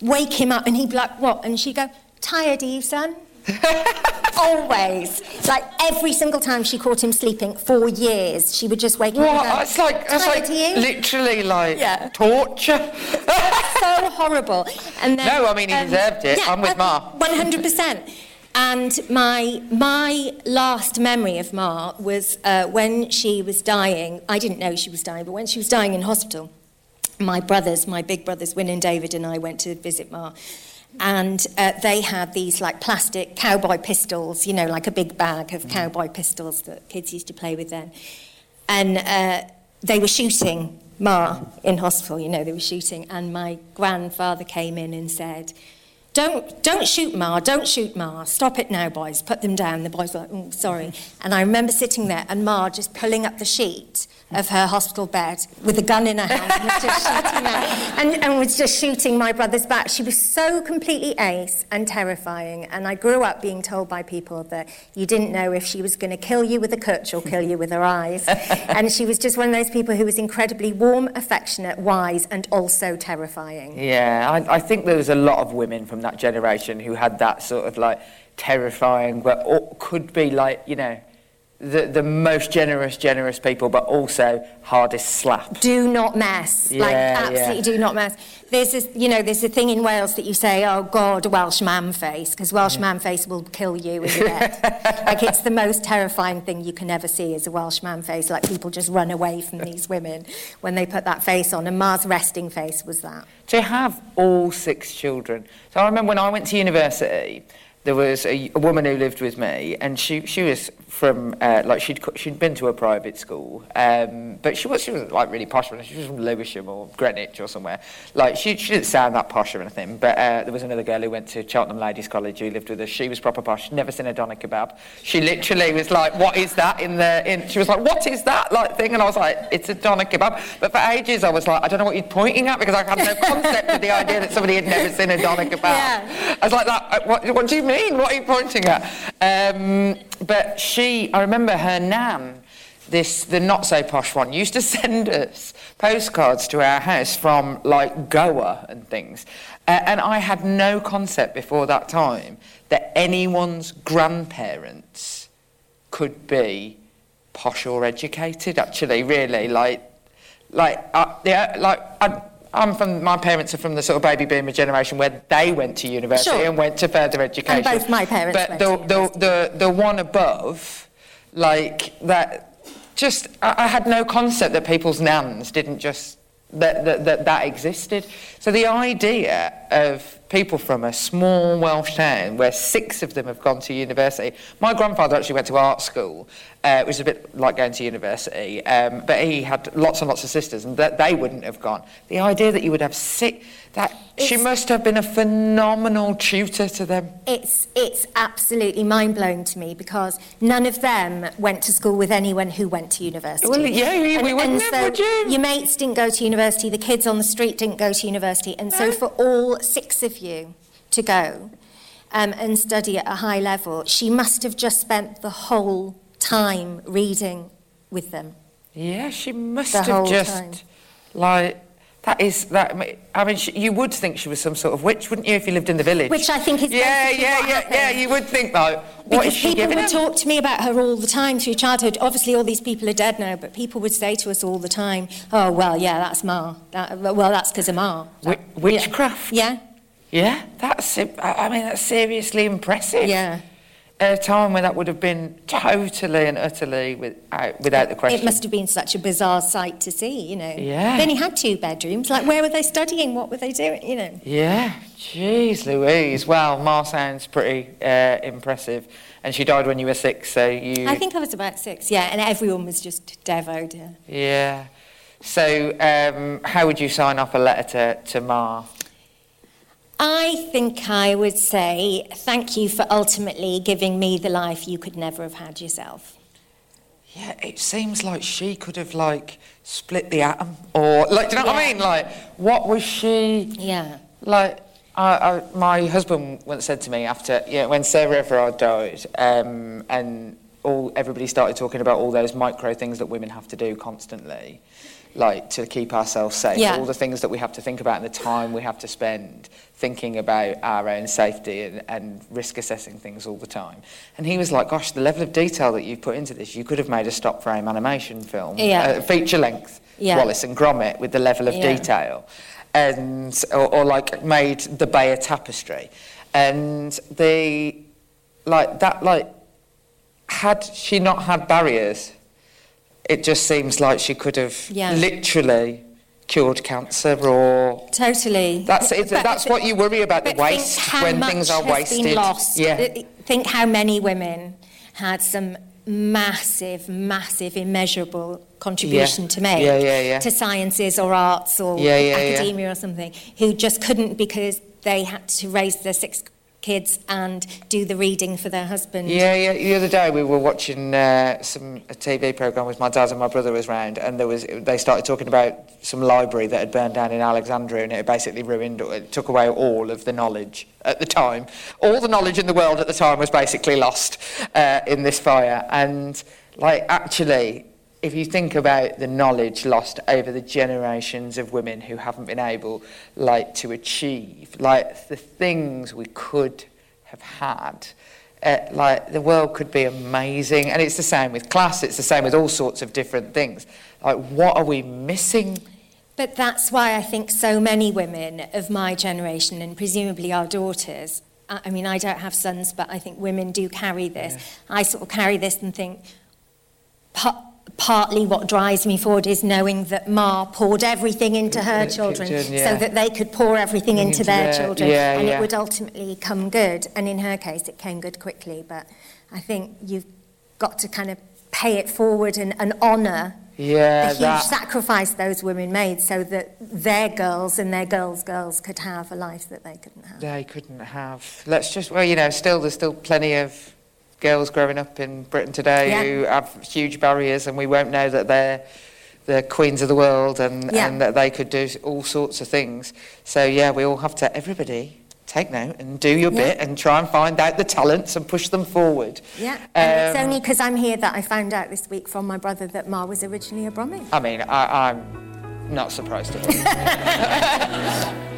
wake him up, and he'd be like, What? And she'd go, Tired, Eve, son? Always. Like every single time she caught him sleeping for years, she would just wake him up. What? It's like, it's like literally like yeah. torture. so horrible. And then, no, I mean, he um, deserved it. Yeah, I'm with Ma. 100%. And my, my last memory of Ma was uh, when she was dying. I didn't know she was dying, but when she was dying in hospital, my brothers, my big brothers, Win and David, and I went to visit Ma. And uh, they had these like plastic cowboy pistols, you know, like a big bag of mm. cowboy pistols that kids used to play with then. And uh, they were shooting Ma in hospital, you know, they were shooting. And my grandfather came in and said, don't, don't shoot Ma, don't shoot Ma. Stop it now, boys. Put them down. The boys were like, oh, sorry. And I remember sitting there and Ma just pulling up the sheet of her hospital bed with a gun in her hand and was just shooting and, and was just shooting my brother's back. She was so completely ace and terrifying. And I grew up being told by people that you didn't know if she was going to kill you with a cwtch or kill you with her eyes. and she was just one of those people who was incredibly warm, affectionate, wise, and also terrifying. Yeah, I, I think there was a lot of women from that generation who had that sort of like terrifying, but could be like, you know, the, the most generous, generous people, but also hardest slap. Do not mess. Yeah, like, absolutely yeah. do not mess. There's this, you know, there's a thing in Wales that you say, oh God, Welsh mam face, because Welsh mam face will kill you in bed. like, it's the most terrifying thing you can ever see is a Welsh mam face. Like, people just run away from these women when they put that face on. And Ma's resting face was that. To have all six children. So I remember when I went to university, there was a, a, woman who lived with me, and she she was from uh, like she'd she'd been to a private school, um, but she was she wasn't like really posh. She was from Lewisham or Greenwich or somewhere. Like she she didn't sound that posh or anything. But uh, there was another girl who went to Cheltenham Ladies College who lived with us. She was proper posh. She'd Never seen a doner kebab. She literally was like, "What is that in the in?" She was like, "What is that like thing?" And I was like, "It's a doner kebab." But for ages I was like, "I don't know what you're pointing at," because I had no concept of the idea that somebody had never seen a doner kebab. Yeah. I was like, "That uh, what, what do you mean? What are you pointing at?" Um, but she, I remember her nan, this the not so posh one, used to send us postcards to our house from like Goa and things. Uh, and I had no concept before that time that anyone's grandparents could be posh or educated. Actually, really, like, like, uh, yeah, like. I, I'm from my parents are from the sort of baby boomer generation where they went to university sure. and went to further education. And both my parents. But the, the, the the one above, like that, just I, I, had no concept that people's nans didn't just that that, that that existed. So the idea of people from a small Welsh town where six of them have gone to university. My grandfather actually went to art school. Uh, it was a bit like going to university, um, but he had lots and lots of sisters, and that they wouldn't have gone. The idea that you would have six, that she must have been a phenomenal tutor to them. It's, it's absolutely mind blowing to me because none of them went to school with anyone who went to university. Well, yeah, we- we wouldn't have, so would you? Your mates didn't go to university, the kids on the street didn't go to university, and so for all six of you to go um, and study at a high level, she must have just spent the whole time reading with them. Yeah, she must The have just time. like that is that. I mean, she, you would think she was some sort of witch, wouldn't you, if you lived in the village? Which I think is yeah, basically yeah, what yeah, yeah. You would think though. What Because is she people would him? talk to me about her all the time through childhood. Obviously, all these people are dead now, but people would say to us all the time, "Oh, well, yeah, that's Ma. That, well, that's because of Ma." Wi- witchcraft. Yeah, Yeah, that's. I mean, that's seriously impressive. yeah. At a time when that would have been totally and utterly without, without the question. It must have been such a bizarre sight to see, you know. Yeah. They only had two bedrooms. Like, where were they studying? What were they doing? You know. Yeah, jeez Louise. Well, Ma sounds pretty uh, impressive. And she died when you were six, so you... I think I was about six. Yeah, and everyone was just devoed. Yeah. Yeah. So, um, how would you sign off a letter to, to Ma? I think I would say thank you for ultimately giving me the life you could never have had yourself. Yeah, it seems like she could have, like, split the atom. Or, like, do you know what I mean? Like, what was she... Yeah. Like, I, I, my husband once said to me after, you know, when Sarah Everard died, um, and all everybody started talking about all those micro things that women have to do constantly, like to keep ourselves safe, Yeah. all the things that we have to think about and the time we have to spend thinking about our own safety and, and risk assessing things all the time. And he was like, gosh, the level of detail that you've put into this, you could have made a stop frame animation film, Yeah. uh, feature length, Yeah. Wallace and Gromit with the level of Yeah. detail and or, or like made the Bayeux tapestry, and the like that like had she not had barriers, it just seems like she could have Yeah. literally cured cancer or. Totally. That's it, that's what you worry about the waste when things are wasted. Yeah. Think how many women had some massive, massive, immeasurable contribution Yeah. to make Yeah, yeah, yeah. to sciences or arts or yeah, yeah. academia or something, who just couldn't because they had to raise their six kids and do the reading for their husband. Yeah, yeah. The other day we were watching uh, some a TV program with my dad and my brother was round, and there was they started talking about some library that had burned down in Alexandria, and it basically ruined, it took away all of the knowledge at the time. All the knowledge in the world at the time was basically lost uh, in this fire, and like actually. If you think about the knowledge lost over the generations of women who haven't been able, like, to achieve, like the things we could have had, uh, like the world could be amazing. And it's the same with class it's the same with all sorts of different things. Like what are we missing? But that's why I think so many women of my generation, and presumably our daughters, I I mean, I don't have sons, but I think women do carry this. I sort of carry this and think partly what drives me forward is knowing that Ma poured everything into her children yeah. so that they could pour everything into, Into their, their- children yeah, and yeah. it would ultimately come good. And in her case, it came good quickly. But I think you've got to kind of pay it forward and, and honour yeah the huge that sacrifice those women made so that their girls and their girls' girls could have a life that they couldn't have. they couldn't have let's just well you know still there's still plenty of girls growing up in britain today Yeah. who have huge barriers and we won't know that they're the queens of the world and, Yeah. and that they could do all sorts of things so yeah we all have to everybody take note and do your Yeah. bit and try and find out the talents and push them forward Yeah, and it's Um, only because I'm here that I found out this week from my brother that Ma was originally a Bromwich. I mean, I, I'm not surprised at hear.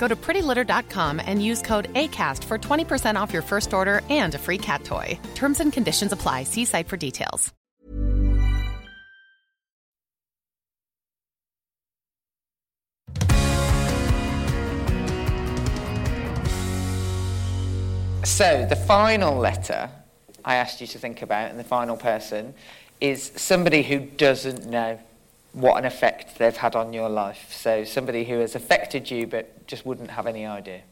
Go to prettylitter.com and use code ACAST for 20% off your first order and a free cat toy. Terms and conditions apply. See site for details. So, the final letter I asked you to think about, and the final person, is somebody who doesn't know what an effect they've had on your life. So, somebody who has affected you but just wouldn't have any idea.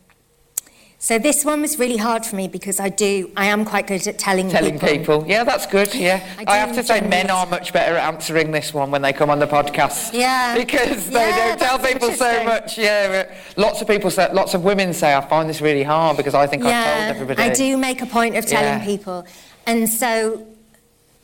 So this one was really hard for me because I do, I am quite good at telling, Telling people. Yeah, that's good. Yeah. I I, have to say, men are much better at answering this one when they come on the podcast. Yeah. Because they Yeah, don't tell people so much. Yeah. Lots of people say, lots of women say, I find this really hard because I think I've told everybody. I do make a point of telling Yeah. people. And so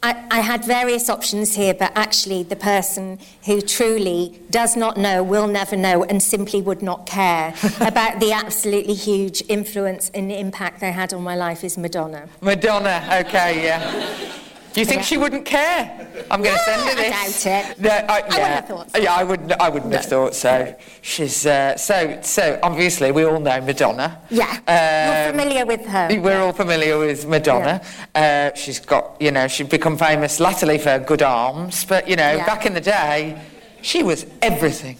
I, I had various options here, but actually, the person who truly does not know, will never know, and simply would not care about the absolutely huge influence and impact they had on my life is Madonna. Madonna, okay, yeah. Do you think she wouldn't care? I'm going to send her this. I doubt it. No, I, I wouldn't yeah. have thought so. Yeah, I wouldn't. I wouldn't have thought so. She's uh, so so. Obviously, we all know Madonna. Yeah, you're Um, familiar with her. We're all familiar with Madonna. Uh, she's got, you know, she's become famous latterly for her good arms, but you know, Yeah. back in the day, she was everything.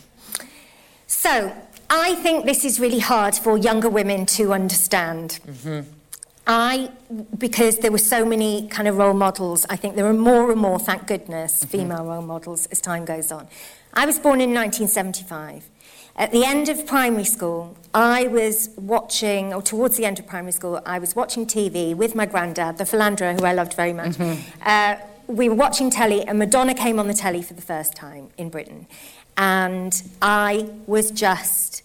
So, I think this is really hard for younger women to understand. I, because there were so many kind of role models, I think there are more and more, thank goodness, female role models as time goes on. I was born in 1975. At the end of primary school, I was watching, or towards the end of primary school, I was watching TV with my granddad, the philanderer, who I loved very much. Uh, we were watching telly, and Madonna came on the telly for the first time in Britain. And I was just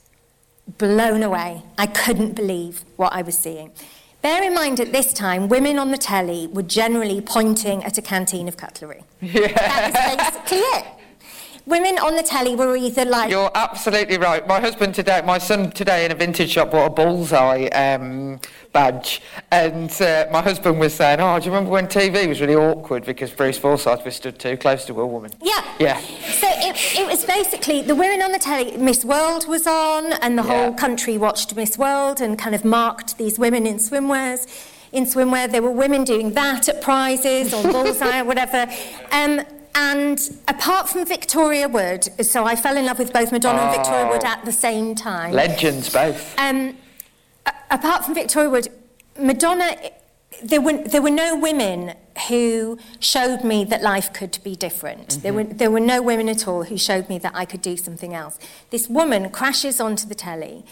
blown away. I couldn't believe what I was seeing. Bear in mind, at this time, women on the telly were generally pointing at a canteen of cutlery. That was basically it. Women on the telly were either like, You're absolutely right. My husband today, my son today in a vintage shop bought a bullseye um, badge, and uh, my husband was saying, "Oh, do you remember when TV was really awkward because Bruce Forsyth was stood too close to a woman?" Yeah. Yeah. So it, it was basically the women on the telly. Miss World was on, and the Yeah. whole country watched Miss World and kind of marked these women in swimwears. In swimwear, there were women doing that at prizes or bullseye or whatever. Um, and apart from Victoria Wood, so I fell in love with both Madonna and Victoria Wood at the same time. Legends both. Um, a- apart from Victoria Wood, Madonna, there were, there were no women who showed me that life could be different. There, were, there were no women at all who showed me that I could do something else. This woman crashes onto the telly.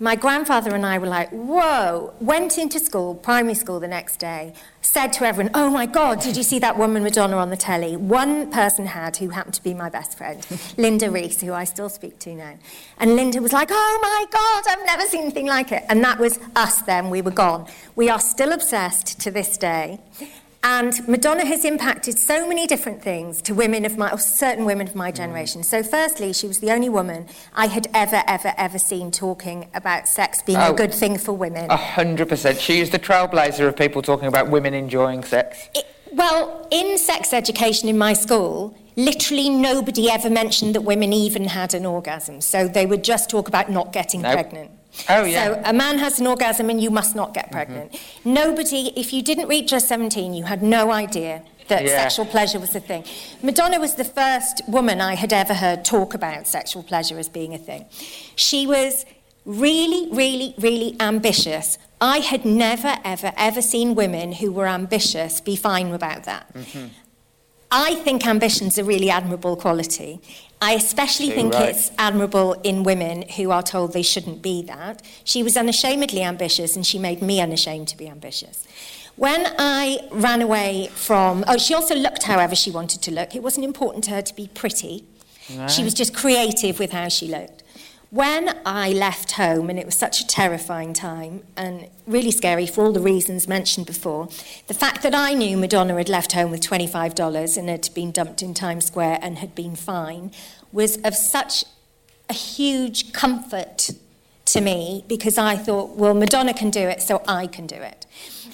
My grandfather and I were like, whoa, went into school, primary school the next day, said to everyone, oh my God, did you see that woman Madonna on the telly? One person had, who happened to be my best friend, Linda Reese, who I still speak to now. And Linda was like, oh my God, I've never seen anything like it. And that was us then, we were gone. We are still obsessed to this day. And Madonna has impacted so many different things to women of my, or certain women of my mm. generation. So, firstly, she was the only woman I had ever, ever, ever seen talking about sex being Oh. a good thing for women. A hundred percent. She is the trailblazer of people talking about women enjoying sex. It- well, in sex education in my school, literally nobody ever mentioned that women even had an orgasm. So they would just talk about not getting Nope. pregnant. Oh, yeah. So a man has an orgasm and you must not get pregnant. Nobody, if you didn't reach just 17, you had no idea that Yeah. sexual pleasure was a thing. Madonna was the first woman I had ever heard talk about sexual pleasure as being a thing. She was really, really, really ambitious. I had never, ever, ever seen women who were ambitious be fine about that. Mm-hmm. I think ambition's a really admirable quality. I especially Too think right. it's admirable in women who are told they shouldn't be that. She was unashamedly ambitious and she made me unashamed to be ambitious. When I ran away from, oh, she also looked however she wanted to look. It wasn't important to her to be pretty. She was just creative with how she looked. When I left home, and it was such a terrifying time and really scary for all the reasons mentioned before, the fact that I knew Madonna had left home with $25 and had been dumped in Times Square and had been fine was of such a huge comfort to me because I thought, well, Madonna can do it, so I can do it.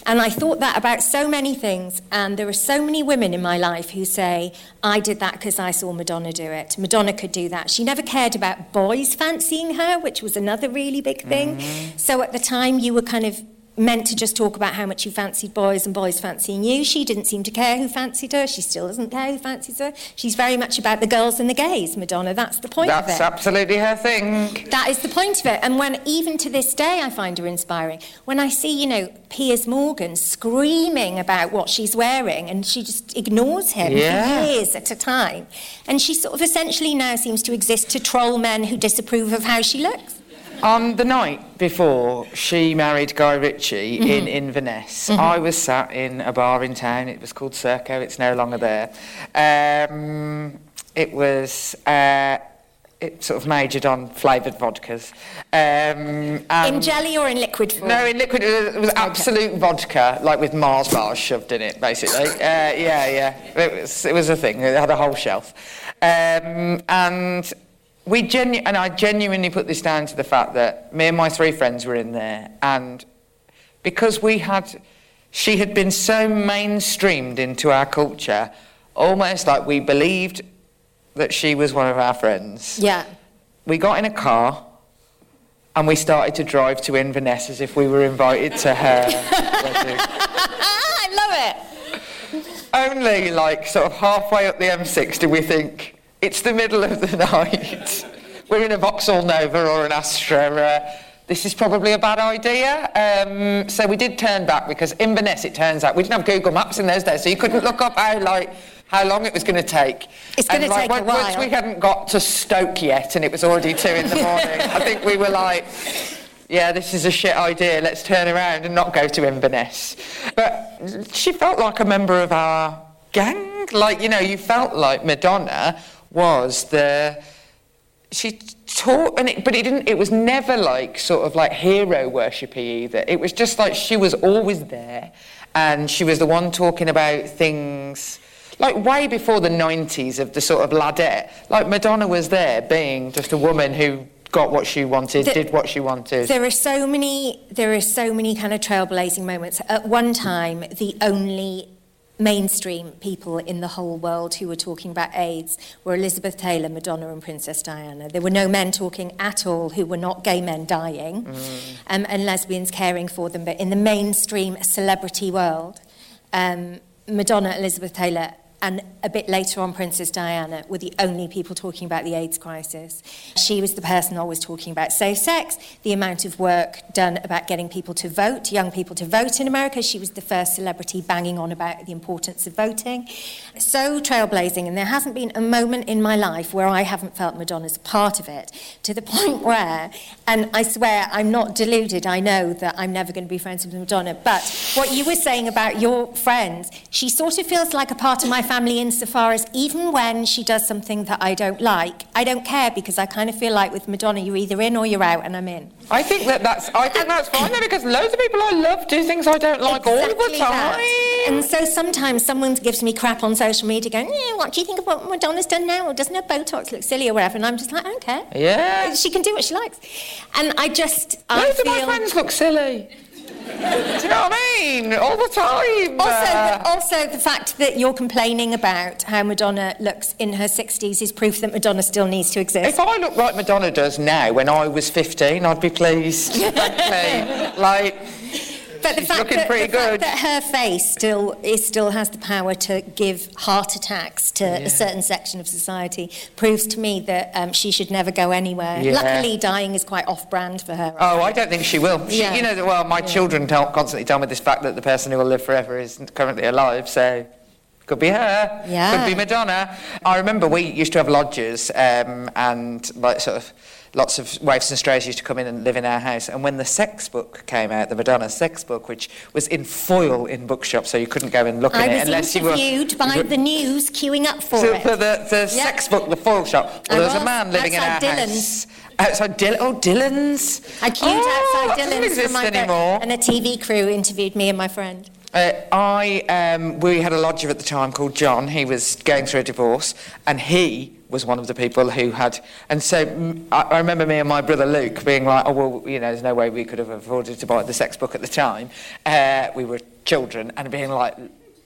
And I thought that about so many things, and there are so many women in my life who say, I did that because I saw Madonna do it. Madonna could do that. She never cared about boys fancying her, which was another really big thing. Mm-hmm. So at the time, you were kind of meant to just talk about how much you fancied boys and boys fancying you. She didn't seem to care who fancied her. She still doesn't care who fancies her. She's very much about the girls and the gays, Madonna. That's the point of That's absolutely her thing. That is the point of it. And when, even to this day, I find her inspiring. When I see, you know, Piers Morgan screaming about what she's wearing and she just ignores him Yeah. for years at a time. And she sort of essentially now seems to exist to troll men who disapprove of how she looks. On the night before she married Guy Ritchie Mm-hmm. in Inverness, I was sat in a bar in town. It was called Circo. It's no longer there. Um, it was uh, it sort of majored on flavoured vodkas. Um, in jelly or in liquid form? no, in liquid, it was, Absolut vodka, like with Mars bars shoved in it, basically. uh, yeah, yeah. It was, it was a thing. It had a whole shelf. Um, and we genu- and I genuinely put this down to the fact that me and my three friends were in there, and because we had, she had been so mainstreamed into our culture, almost like we believed that she was one of our friends. Yeah. We got in a car and we started to drive to Inverness as if we were invited to her wedding. I love it. Only like sort of halfway up the M6 do we think it's the middle of the night. We're in a Vauxhall Nova or an Astra. Uh, this is probably a bad idea. Um, so we did turn back because Inverness, it turns out, we didn't have Google Maps in those days, so you couldn't look up how like how long it was going to take. It's And, like, take a on- Once while. we hadn't got to Stoke yet, and it was already two in the morning, I think we were like, yeah, this is a shit idea. Let's turn around and not go to Inverness. But she felt like a member of our gang. Like, you know, you felt like Madonna was the. She taught, and it, but it didn't. It was never like sort of like hero worshipy either. It was just like she was always there, and she was the one talking about things like way before the 90s of the sort of ladette. Like Madonna was there being just a woman who got what she wanted, The- did what she wanted. There are so many. There are so many kind of trailblazing moments. At one time, the only mainstream people in the whole world who were talking about AIDS were Elizabeth Taylor, Madonna, and Princess Diana. There were no men talking at all who were not gay men dying um, and lesbians caring for them. But in the mainstream celebrity world, um, Madonna, Elizabeth Taylor, and a bit later on, Princess Diana were the only people talking about the AIDS crisis. She was the person always talking about safe sex, the amount of work done about getting people to vote, young people to vote in America. She was the first celebrity banging on about the importance of voting. So trailblazing, and there hasn't been a moment in my life where I haven't felt Madonna's part of it, to the point where, and I swear I'm not deluded, I know that I'm never going to be friends with Madonna, but what you were saying about your friends, she sort of feels like a part of my family insofar as even when she does something that I don't like, I don't care because I kind of feel like with Madonna, you're either in or you're out, and I'm in. I think that that's I think that's fine though because loads of people I love do things I don't like all the time. that. And so sometimes someone gives me crap on social media going, yeah, what do you think of what Madonna's done now? Or doesn't her Botox look silly or whatever? And I'm just like, I don't care. Yeah. She can do what she likes. And I just, I Loads of my friends look silly. Do you know what I mean? All the time. Also, Uh, the, also, the fact that you're complaining about how Madonna looks in her 60s is proof that Madonna still needs to exist. if I look like Madonna does now when I was 15, I'd be pleased. Like, But the She's fact, looking that, pretty the fact that her face still it still has the power to give heart attacks to a certain section of society proves to me that um, she should never go anywhere. Yeah. Luckily, dying is quite off-brand for her. Oh, I don't think she will. She, Yeah. You know, well, my children tell, constantly tell me this fact that the person who will live forever is currently alive, so could be her. Yeah. Could be Madonna. I remember we used to have lodgers um, and like sort of lots of waifs and strays used to come in and live in our house. And when the sex book came out, the Madonna sex book, which was in foil in bookshops, so you couldn't go and look I at it was unless you were. interviewed by the news queuing up for So it. for the, the Yeah. sex book, the foil shop, well, there was, a man living in our Dillons. house. Outside Dylan, oh Dillons. I queued oh, outside Dillons for exist my anymore. and a TV crew interviewed me and my friend. Uh, I, um, we had a lodger at the time called John. He was going through a divorce, and he was one of the people who had. And so I remember me and my brother Luke being like, "Oh well, you know, there's no way we could have afforded to buy the sex book at the time. Uh, we were children, and being like."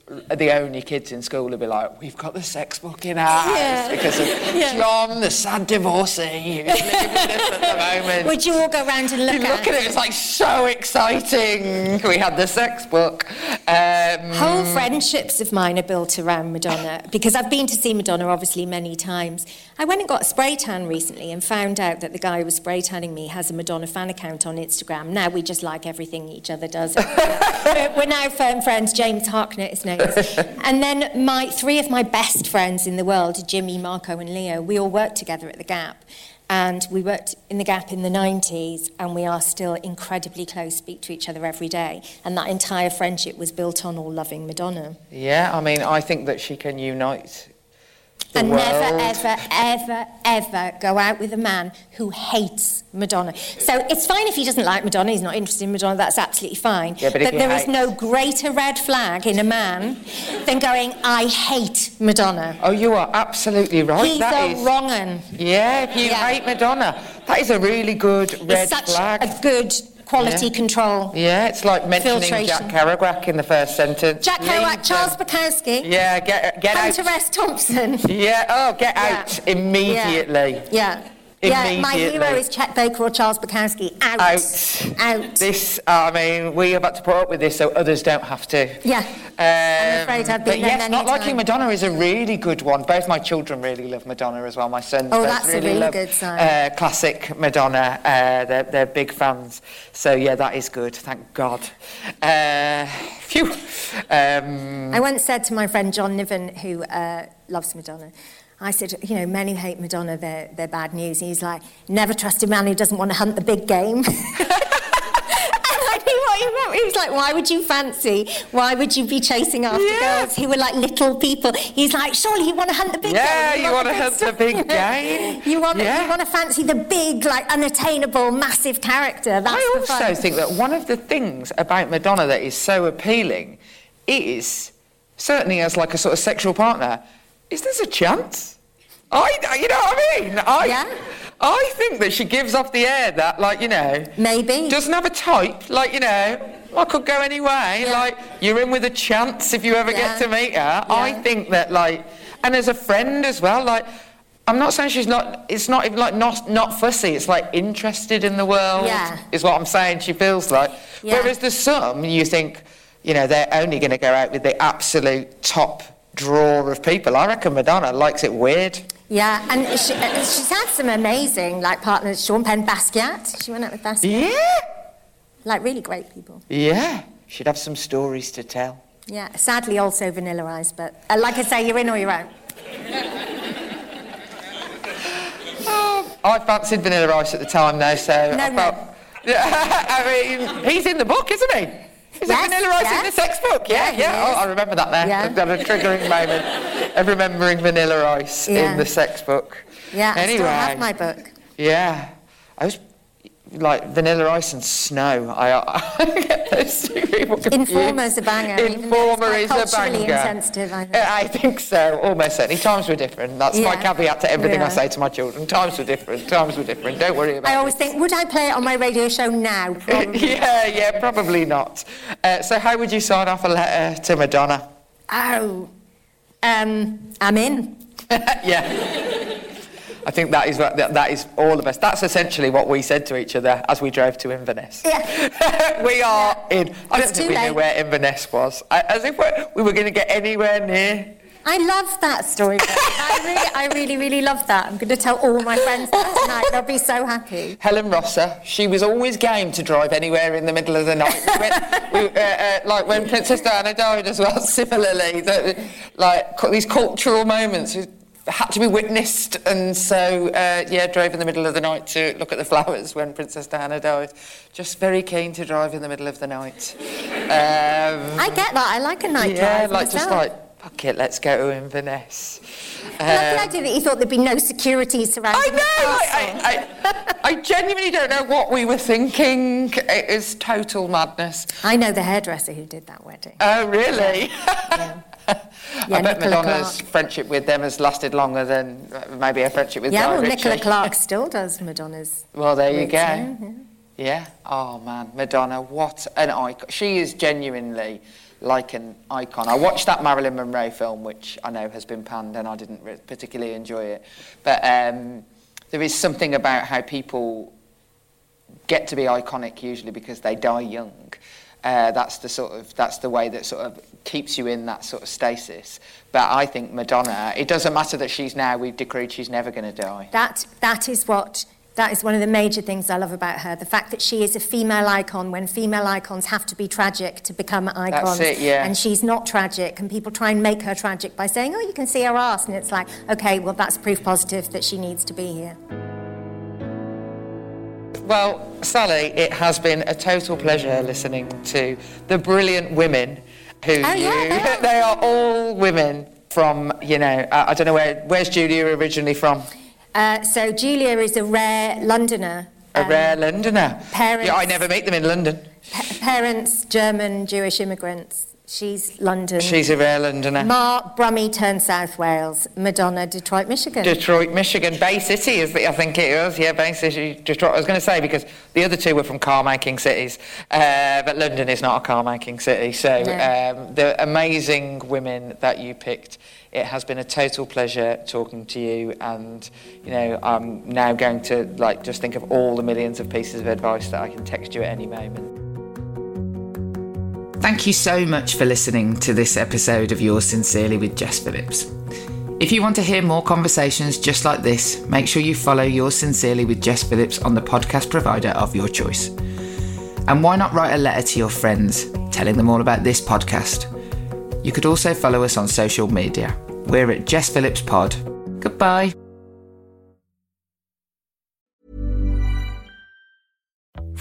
The only kids in school would be like, "We've got the sex book in our Yeah. because of Yeah. John, the sad divorcee who's living with us at the moment." Would you all go round and look you at look at it, it's like so exciting. We had the sex book. Um, Whole friendships of mine are built around Madonna because I've been to see Madonna obviously many times. I went and got a spray tan recently and found out that the guy who was spray tanning me has a Madonna fan account on Instagram. Now we just like everything each other does. we're, we're now firm friends. James Harknett, his name is. And then my three of my best friends in the world, Jimmy, Marco, and Leo, we all worked together at the Gap. And we worked in the Gap in the 90s, and we are still incredibly close, speak to each other every day. And that entire friendship was built on all loving Madonna. yeah, I mean, I think that she can unite the and world. never, ever, ever, ever go out with a man who hates Madonna. So it's fine if he doesn't like Madonna, he's not interested in Madonna, that's absolutely fine. Yeah, but he there is no greater red flag in a man than going, I hate Madonna. Oh, you are absolutely right. He's That a is- wrong un. Yeah, if you Yeah. hate Madonna, that is a really good red It's such flag. a good quality Yeah. control. Yeah, it's like mentioning Filtration. Jack Kerouac in the first sentence. Jack Kerouac, Charles Bukowski, Yeah, get get Hunter out. S. Thompson. Yeah, oh, get Yeah. out immediately. Yeah. Yeah, my hero is Chet Baker or Charles Bukowski. Out. Out. Out. This, I mean, we have had to put up with this so others don't have to. Yeah. I'm Um, afraid I've but been there yes, not liking time. Madonna is a really good one. Both my children really love Madonna as well. My sons Oh, that's a really, really love good sign. Uh, classic Madonna. Uh, they're, they're big fans. So yeah, that is good. Thank God. Uh, phew. Um, I once said to my friend John Niven, who uh, loves Madonna, I said, you know, men who hate Madonna, they're, they're bad news. And he's like, never trust a man who doesn't want to hunt the big game. and I knew what he meant. He was like, why would you fancy? Why would you be chasing after Yeah. girls who were like little people? He's like, surely you want to hunt the big Yeah, game. you wanna hunt the stuff." big game. you want, Yeah. you want to fancy the big, like, unattainable, massive character. That's I also fun. think that one of the things about Madonna that is so appealing is, certainly as like a sort of sexual partner, is there's a chance. I, you know what I mean? I, Yeah. I think that she gives off the air that, like, you know, Maybe. doesn't have a type, like, you know, I could go any way. Yeah. Like, you're in with a chance if you ever Yeah. get to meet her. I think that, like, and as a friend as well, like, I'm not saying she's not, it's not even like not, not fussy, it's like interested in the world, Yeah. is what I'm saying she feels like. Yeah. Whereas there's some, you think, you know, they're only going to go out with the absolute top drawer of people. I reckon Madonna likes it weird. Yeah, and she, uh, she's had some amazing like partners. Sean Penn Basquiat. She went out with Basquiat. Yeah. Like really great people. Yeah. She'd have some stories to tell. Yeah, sadly also Vanilla Ice, but uh, like I say, you're in or you're out. I fancied Vanilla Ice at the time, though, so No, I felt. Yeah, I mean, he's in the book, isn't he? Is Yes, it Vanilla Ice in the sex book? Yeah, Yeah, yeah. Oh. I remember that now. Yeah. I've got a triggering moment of remembering Vanilla Ice Yeah. in the sex book. Yeah, Anyway. I still have my book. Yeah, I was like Vanilla Ice and Snow. I, I get those two people confused. Informer's a banger, Informer is a culturally banger. insensitive, I think. I think so. Almost certainly. Times were different. That's my caveat to everything I say to my children. Times were different. Times were different. Don't worry about it. I it. always think, would I play it on my radio show now? Yeah, yeah, probably not. Uh, so, how would you sign off a letter to Madonna? oh, um, I'm in. yeah. I think that is what, that, that is all of us. That's essentially what we said to each other as we drove to Inverness. Yeah. we are in. I don't It's think too we knew where Inverness was. I, as if we're, we were going to get anywhere near. I love that story. I really, I really, really love that. I'm going to tell all my friends that tonight. They'll be so happy. Helen Rosser, she was always game to drive anywhere in the middle of the night. We went, we, uh, uh, like when Princess Diana died as well, similarly, that, like these cultural moments had to be witnessed, and so uh, yeah, drove in the middle of the night to look at the flowers when Princess Diana died. Just very keen to drive in the middle of the night. Um, I get that. I like a night yeah, drive. like just like fuck it, let's go to Inverness. I love the Um, idea that you thought there'd be no security surrounding I the know. I, I, I, I genuinely don't know what we were thinking. It is total madness. I know the hairdresser who did that wedding. Oh, really? Yeah, I bet Nicola Madonna's Clark. friendship with them has lasted longer than uh, maybe her friendship with Yeah, Guy well, Ritchie. Nicola Clark still does Madonna's. Well, there you go. yeah, yeah. Yeah. Oh man, Madonna, what an icon. She is genuinely like an icon. I watched that Marilyn Monroe film, which I know has been panned, and I didn't re- particularly enjoy it. But um, there is something about how people get to be iconic usually because they die young. Uh, that's the sort of that's the way that sort of keeps you in that sort of stasis. But I think Madonna, it doesn't matter that she's now we've decreed she's never going to die. That, that is what that is one of the major things I love about her. The fact that she is a female icon when female icons have to be tragic to become icons. it, yeah. And she's not tragic, and people try and make her tragic by saying, "Oh, you can see her ass," and it's like, okay, well, that's proof positive that she needs to be here. Well, Sali, it has been a total pleasure listening to the brilliant women who Oh, yeah, you. they are. they are all women from, you know, uh, I don't know where. Where's Julia originally from? Uh, so Julia is a rare Londoner. A Um, rare Londoner. parents- Yeah, I never meet them in London. pa- parents, German Jewish immigrants. She's London. She's a rare Londoner. Mark Brummy turned South Wales. Madonna, Detroit, Michigan. Detroit, Michigan, Bay City, is the, I think it was. Yeah, Bay City, Detroit. I was going to say because the other two were from car-making cities, uh, but London is not a car-making city. So No. um, the amazing women that you picked. It has been a total pleasure talking to you, and you know I'm now going to like just think of all the millions of pieces of advice that I can text you at any moment. Thank you so much for listening to this episode of Yours Sincerely with Jess Phillips. If you want to hear more conversations just like this, make sure you follow Yours Sincerely with Jess Phillips on the podcast provider of your choice. And why not write a letter to your friends telling them all about this podcast? You could also follow us on social media. We're at Jess Phillips Pod. Goodbye.